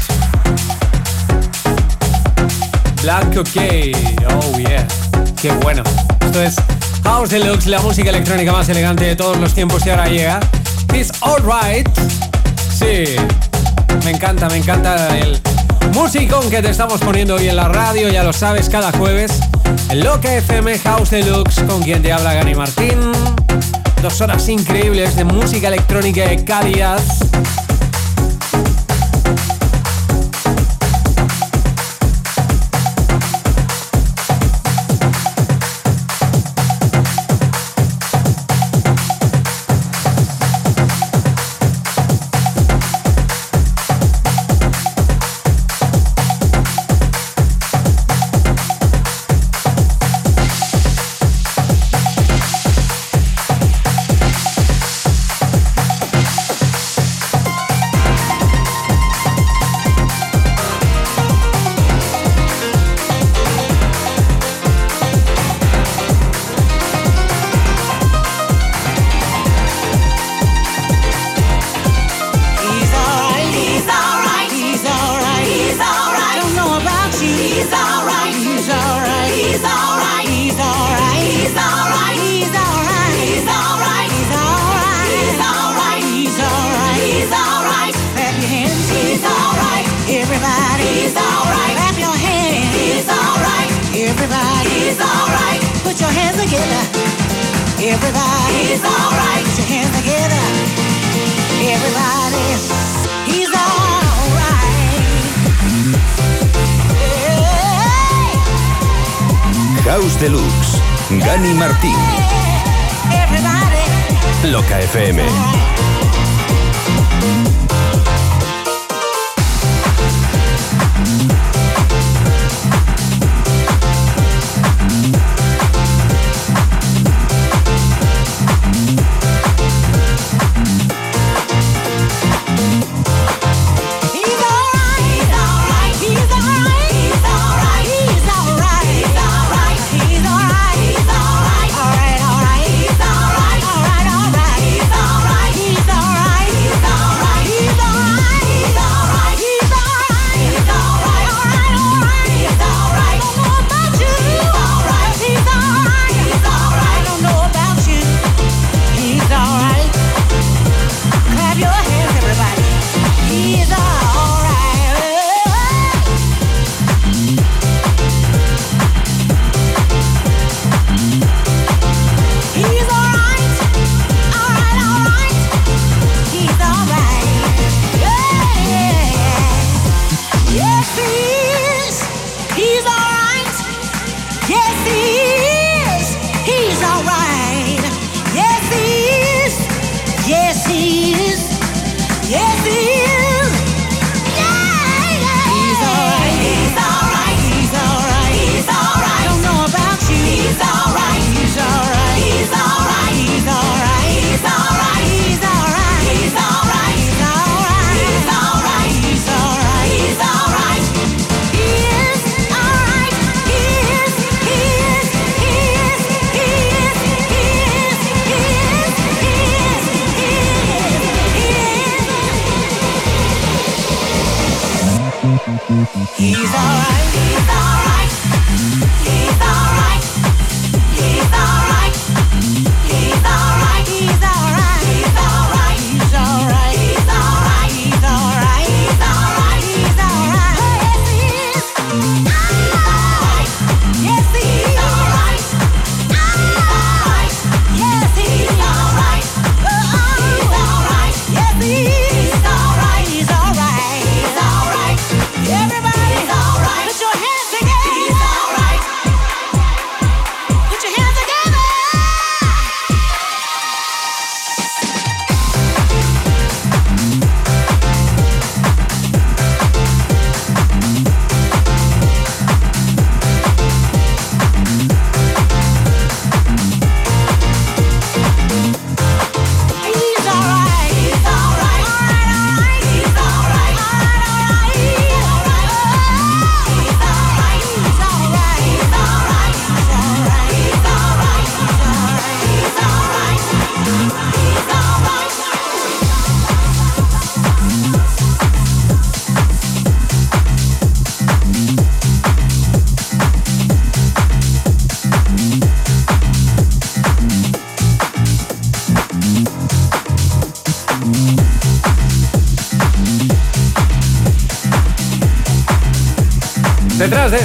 Black Cocaine, oh yeah, qué bueno. Esto es House Deluxe, la música electrónica más elegante de todos los tiempos y ahora llega. It's Alright, sí, me encanta, me encanta el musicón que te estamos poniendo hoy en la radio, ya lo sabes, cada jueves. En Loca FM House Deluxe, con quien te habla Gary Martín. Dos horas increíbles de música electrónica de calidad.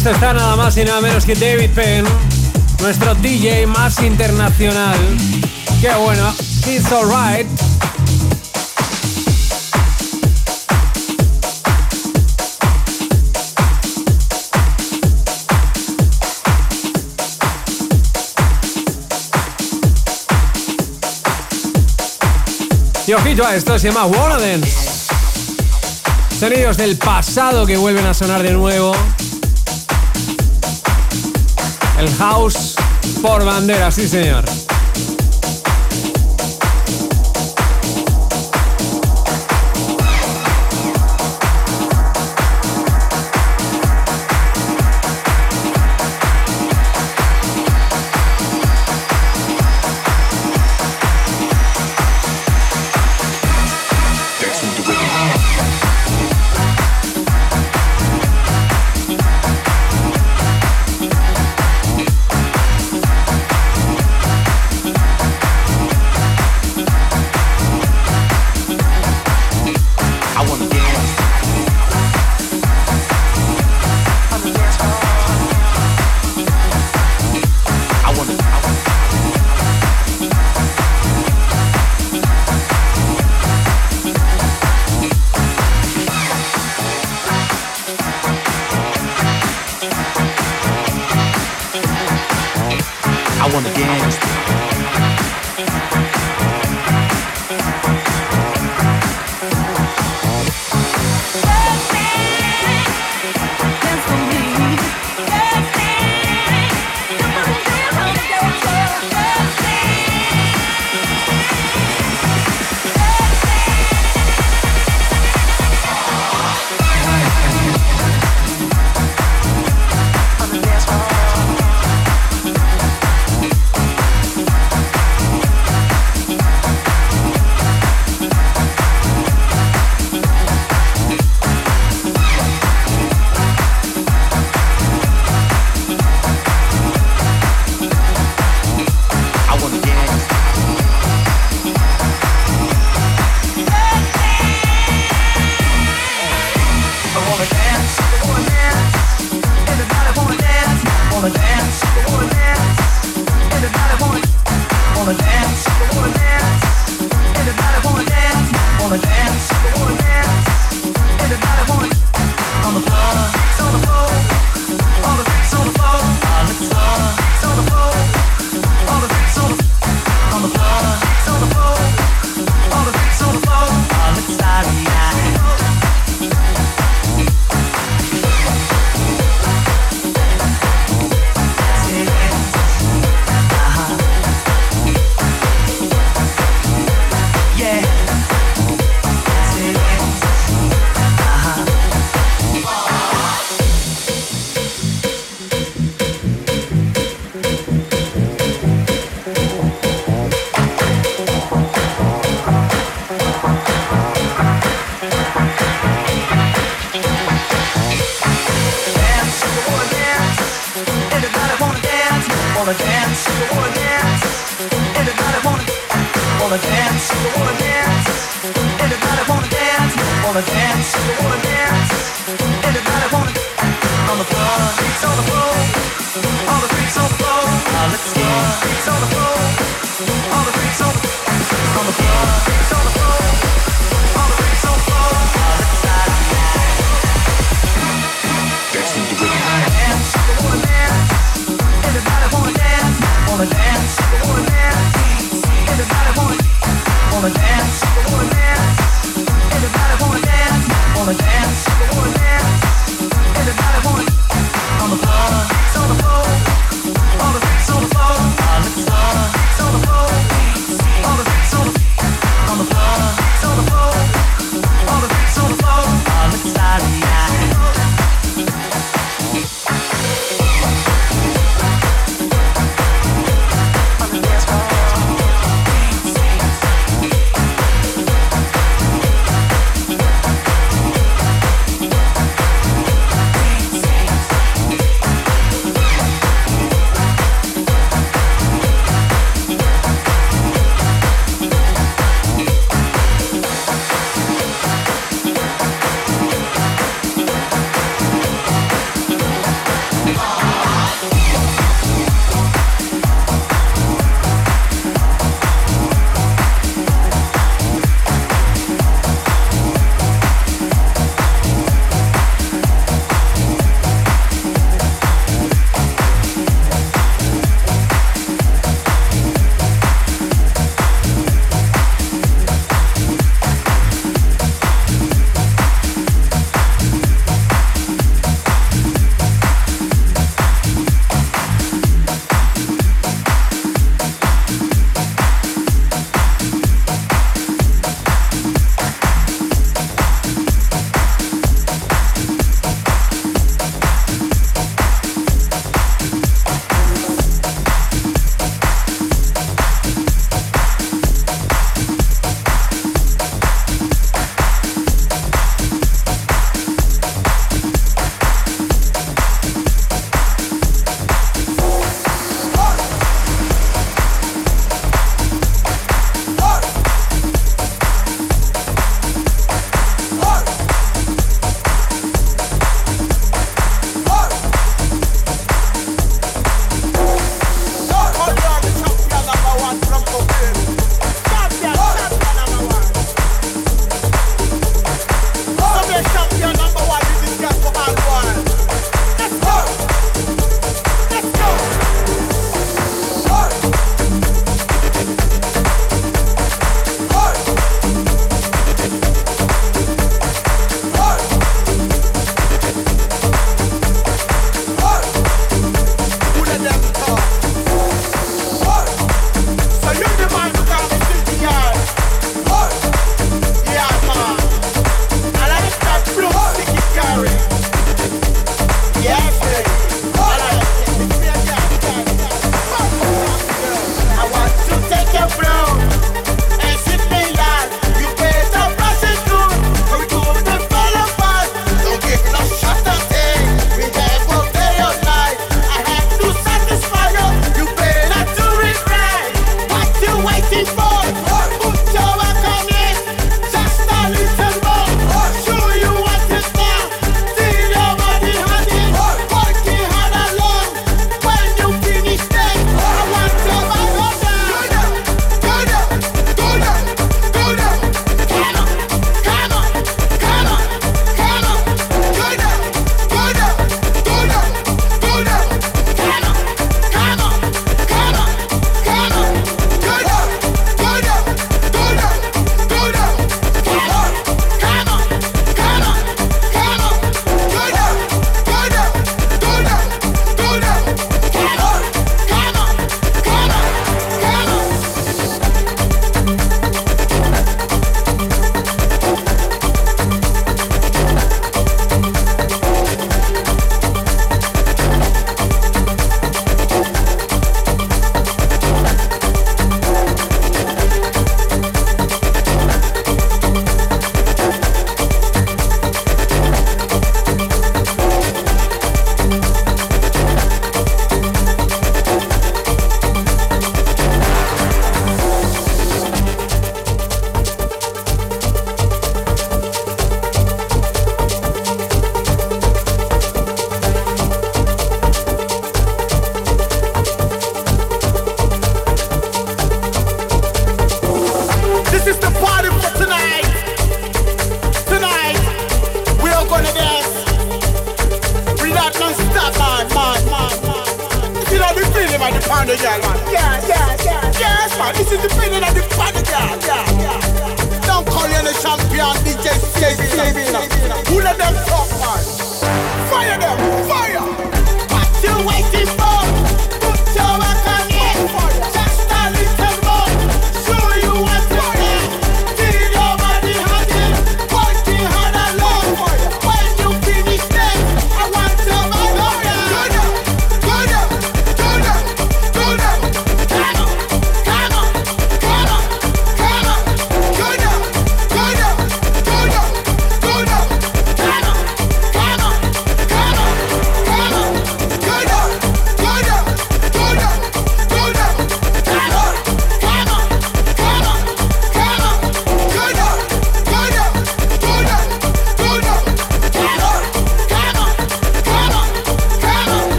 esto está nada más y nada menos que David Penn, nuestro DJ más internacional. Qué bueno, it's alright. Y ojito a esto, se llama Warden. Sonidos del pasado que vuelven a sonar de nuevo house por bandera, sí señor.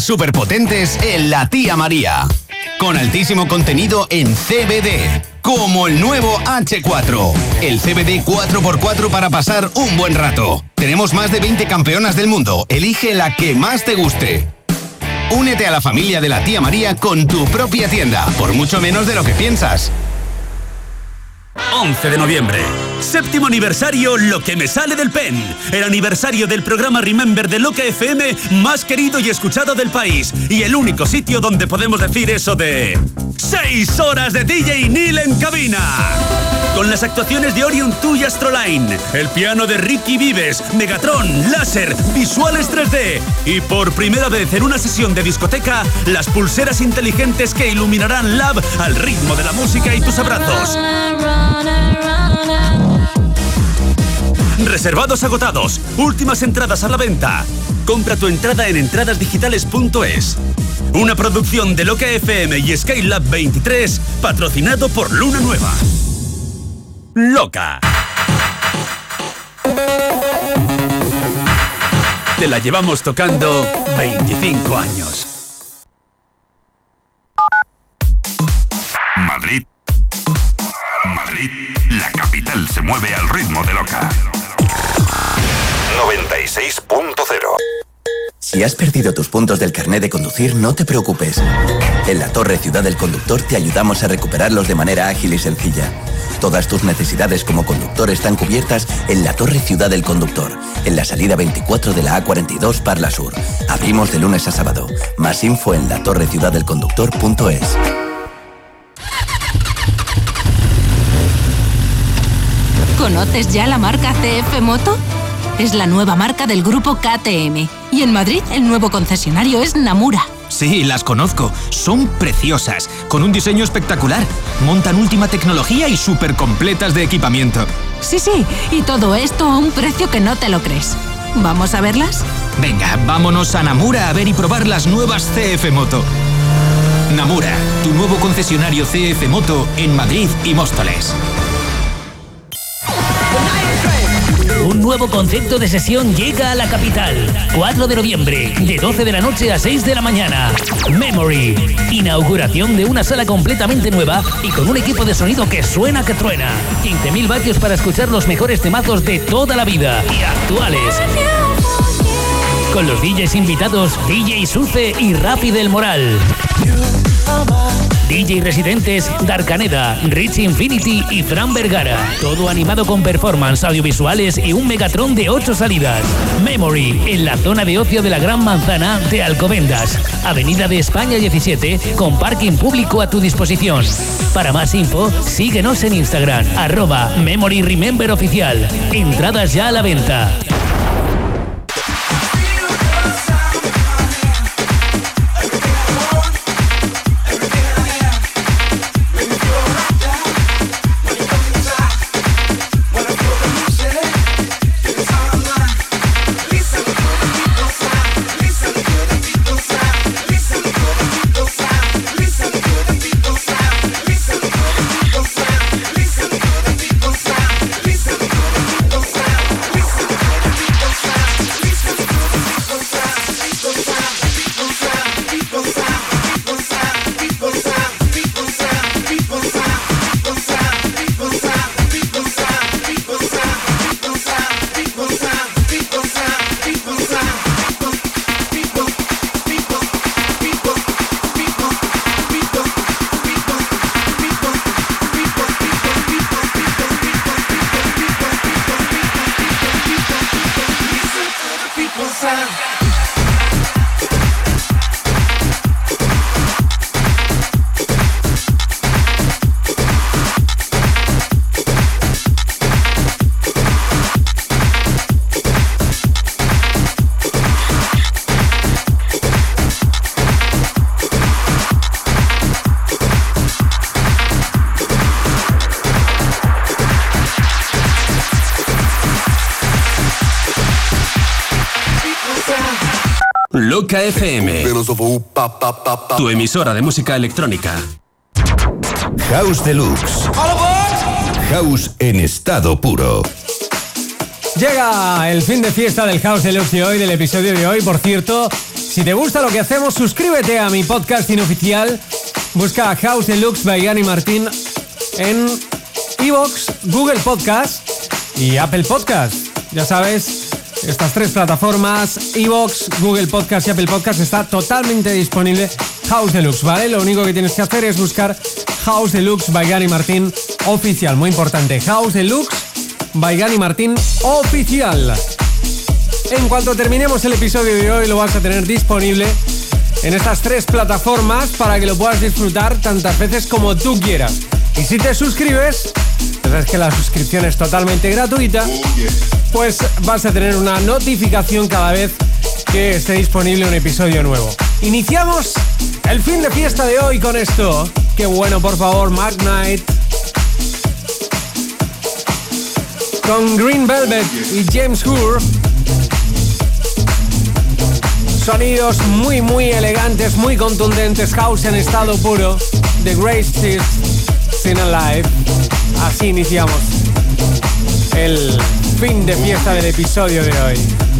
Superpotentes en la tía María. Con altísimo contenido en CBD. Como el nuevo H4. El CBD 4x4 para pasar un buen rato. Tenemos más de 20 campeonas del mundo. Elige la que más te guste. Únete a la familia de la tía María con tu propia tienda. Por mucho menos de lo que piensas. 11 de noviembre. Séptimo aniversario Lo que me sale del pen. El aniversario del programa Remember de Loca FM más querido y escuchado del país. Y el único sitio donde podemos decir eso de... ¡Seis horas de DJ Neil en cabina! Con las actuaciones de Orion 2 y Astroline, el piano de Ricky Vives, Megatron, láser, visuales 3D y por primera vez en una sesión de discoteca, las pulseras inteligentes que iluminarán Lab al ritmo de la música y tus abrazos. Reservados agotados. Últimas entradas a la venta. Compra tu entrada en entradasdigitales.es. Una producción de Loca FM y Skylab 23, patrocinado por Luna Nueva. Loca. Te la llevamos tocando 25 años. Si has perdido tus puntos del carnet de conducir, no te preocupes. En la Torre Ciudad del Conductor te ayudamos a recuperarlos de manera ágil y sencilla. Todas tus necesidades como conductor están cubiertas en la Torre Ciudad del Conductor, en la salida 24 de la A42 Parla Sur. Abrimos de lunes a sábado. Más info en latorreciudadelconductor.es. ¿Conoces ya la marca CF Moto? Es la nueva marca del grupo KTM. Y en Madrid el nuevo concesionario es Namura. Sí, las conozco. Son preciosas, con un diseño espectacular. Montan última tecnología y súper completas de equipamiento. Sí, sí, y todo esto a un precio que no te lo crees. ¿Vamos a verlas? Venga, vámonos a Namura a ver y probar las nuevas CF Moto. Namura, tu nuevo concesionario CF Moto en Madrid y Móstoles. Nuevo concepto de sesión llega a la capital. 4 de noviembre, de 12 de la noche a 6 de la mañana. Memory. Inauguración de una sala completamente nueva y con un equipo de sonido que suena que truena. 15.000 vatios para escuchar los mejores temazos de toda la vida y actuales. Con los DJs invitados DJ Suce y Rapi del Moral. DJ residentes Darkaneda, Rich Infinity y Fran Vergara. Todo animado con performance audiovisuales y un Megatron de 8 salidas. Memory, en la zona de ocio de la Gran Manzana de Alcobendas. Avenida de España 17, con parking público a tu disposición. Para más info, síguenos en Instagram, arroba Memory Remember Oficial. Entradas ya a la venta. FM. Tu emisora de música electrónica. House Deluxe. House en estado puro. Llega el fin de fiesta del House Deluxe de hoy, del episodio de hoy. Por cierto, si te gusta lo que hacemos, suscríbete a mi podcast inoficial. Busca House Deluxe by Gani Martín en Evox, Google Podcast y Apple Podcast. Ya sabes, estas tres plataformas, Evox, Google Podcast y Apple Podcast, está totalmente disponible House Deluxe, ¿vale? Lo único que tienes que hacer es buscar House Deluxe by Gani Martín oficial, muy importante. House Deluxe by Gani Martín oficial. En cuanto terminemos el episodio de hoy, lo vas a tener disponible en estas tres plataformas para que lo puedas disfrutar tantas veces como tú quieras. Y si te suscribes, sabes que la suscripción es totalmente gratuita, pues vas a tener una notificación cada vez que esté disponible un episodio nuevo. Iniciamos el fin de fiesta de hoy con esto. Qué bueno, por favor, Mark Knight. Con Green Velvet y James Hoore. Sonidos muy, muy elegantes, muy contundentes. House en estado puro. The Grace is Sin Alive. Así iniciamos el fin de fiesta del episodio de hoy.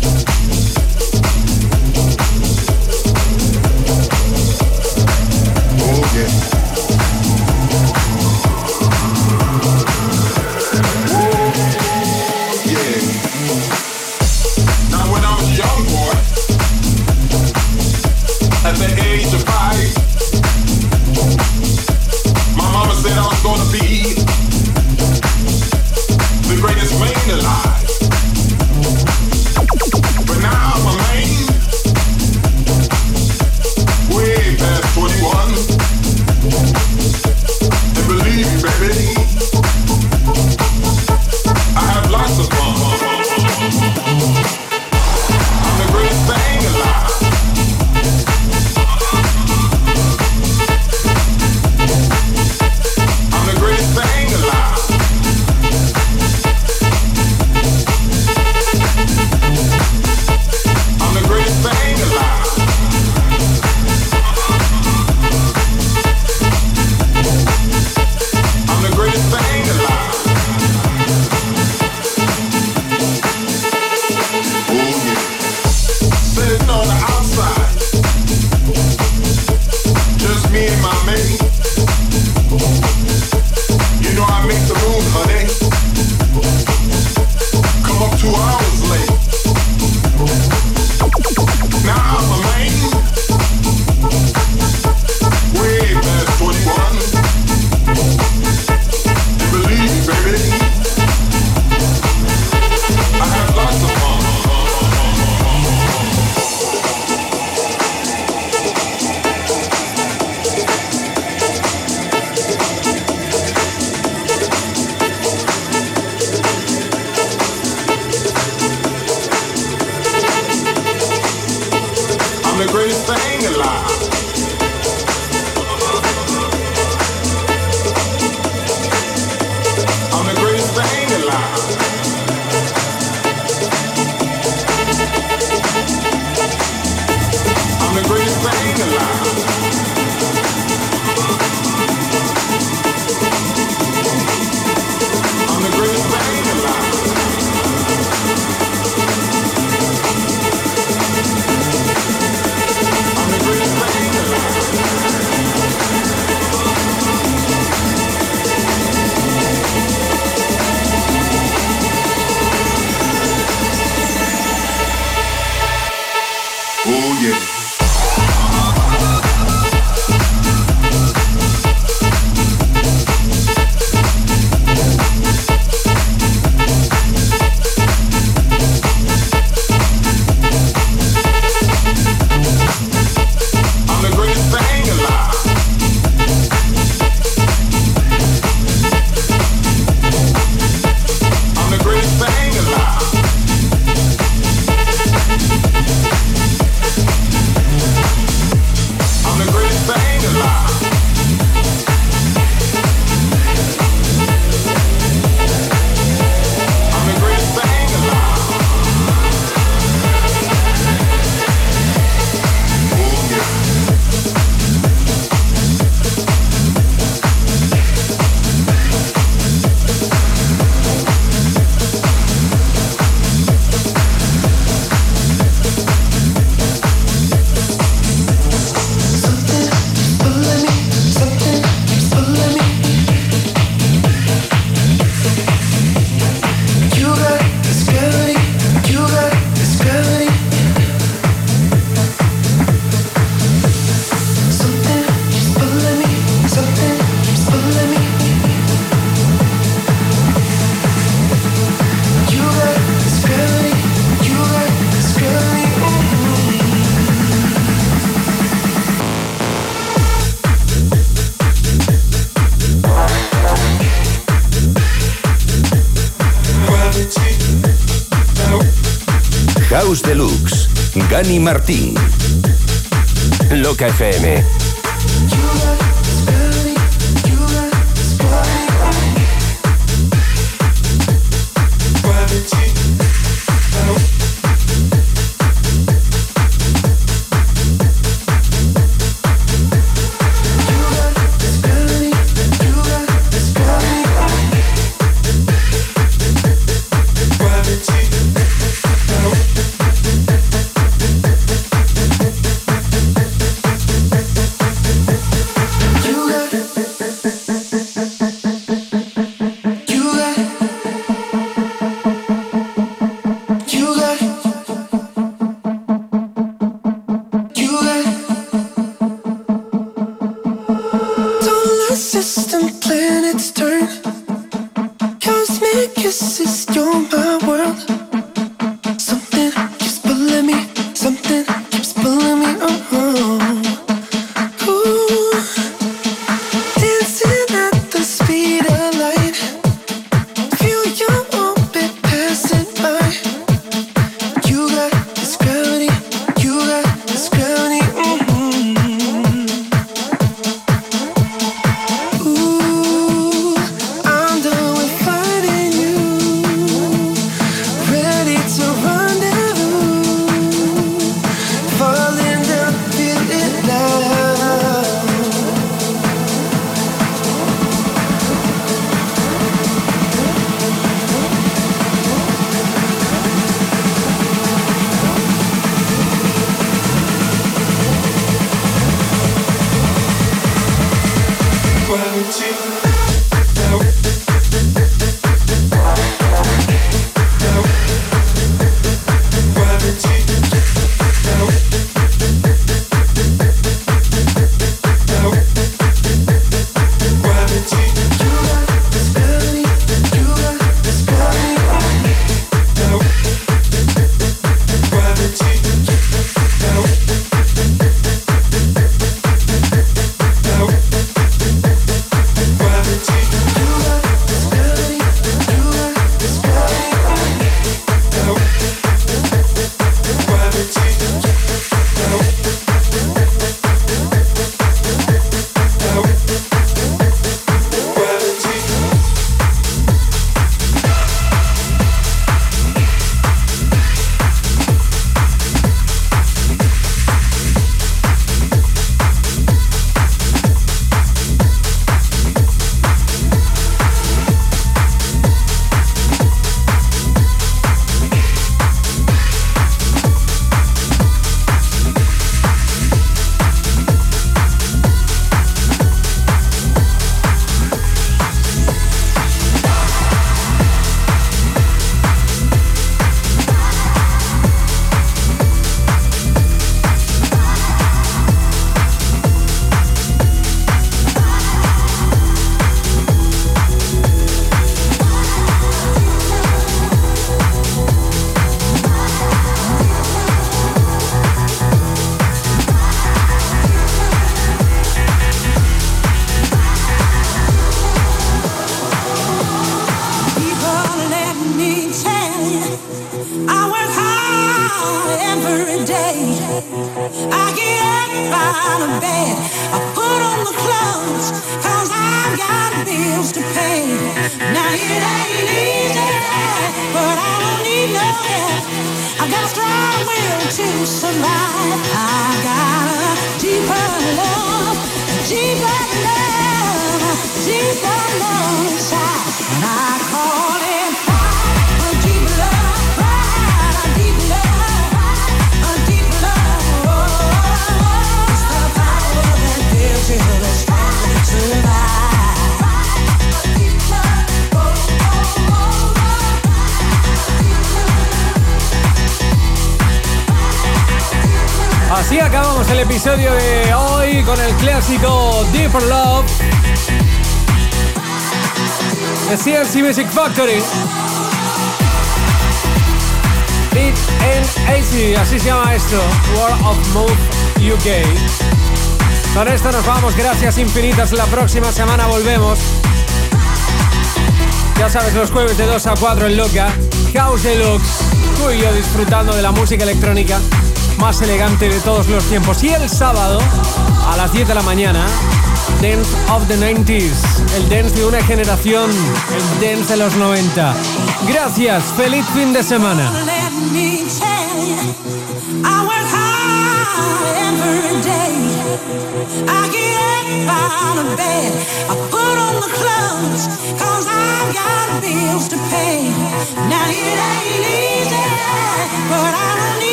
Gani Martín. Loca FM. Factory. Beat and AC, así se llama esto, World of Move UK. Con esto nos vamos, gracias infinitas. La próxima semana volvemos. Ya sabes, los jueves de 2 a 4 en Loca, House Deluxe, tú y yo disfrutando de la música electrónica más elegante de todos los tiempos. Y el sábado, a las 10 de la mañana, Dance of the 90s, el dance de una generación, el dance de los 90. Gracias, feliz fin de semana.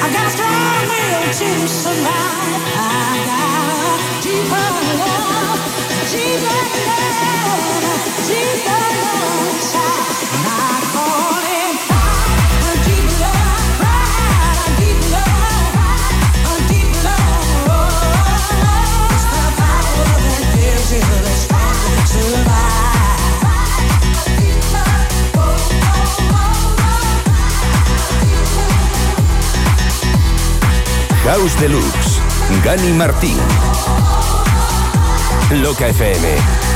I got a strong will Deluxe, Gani Martín. Loca FM.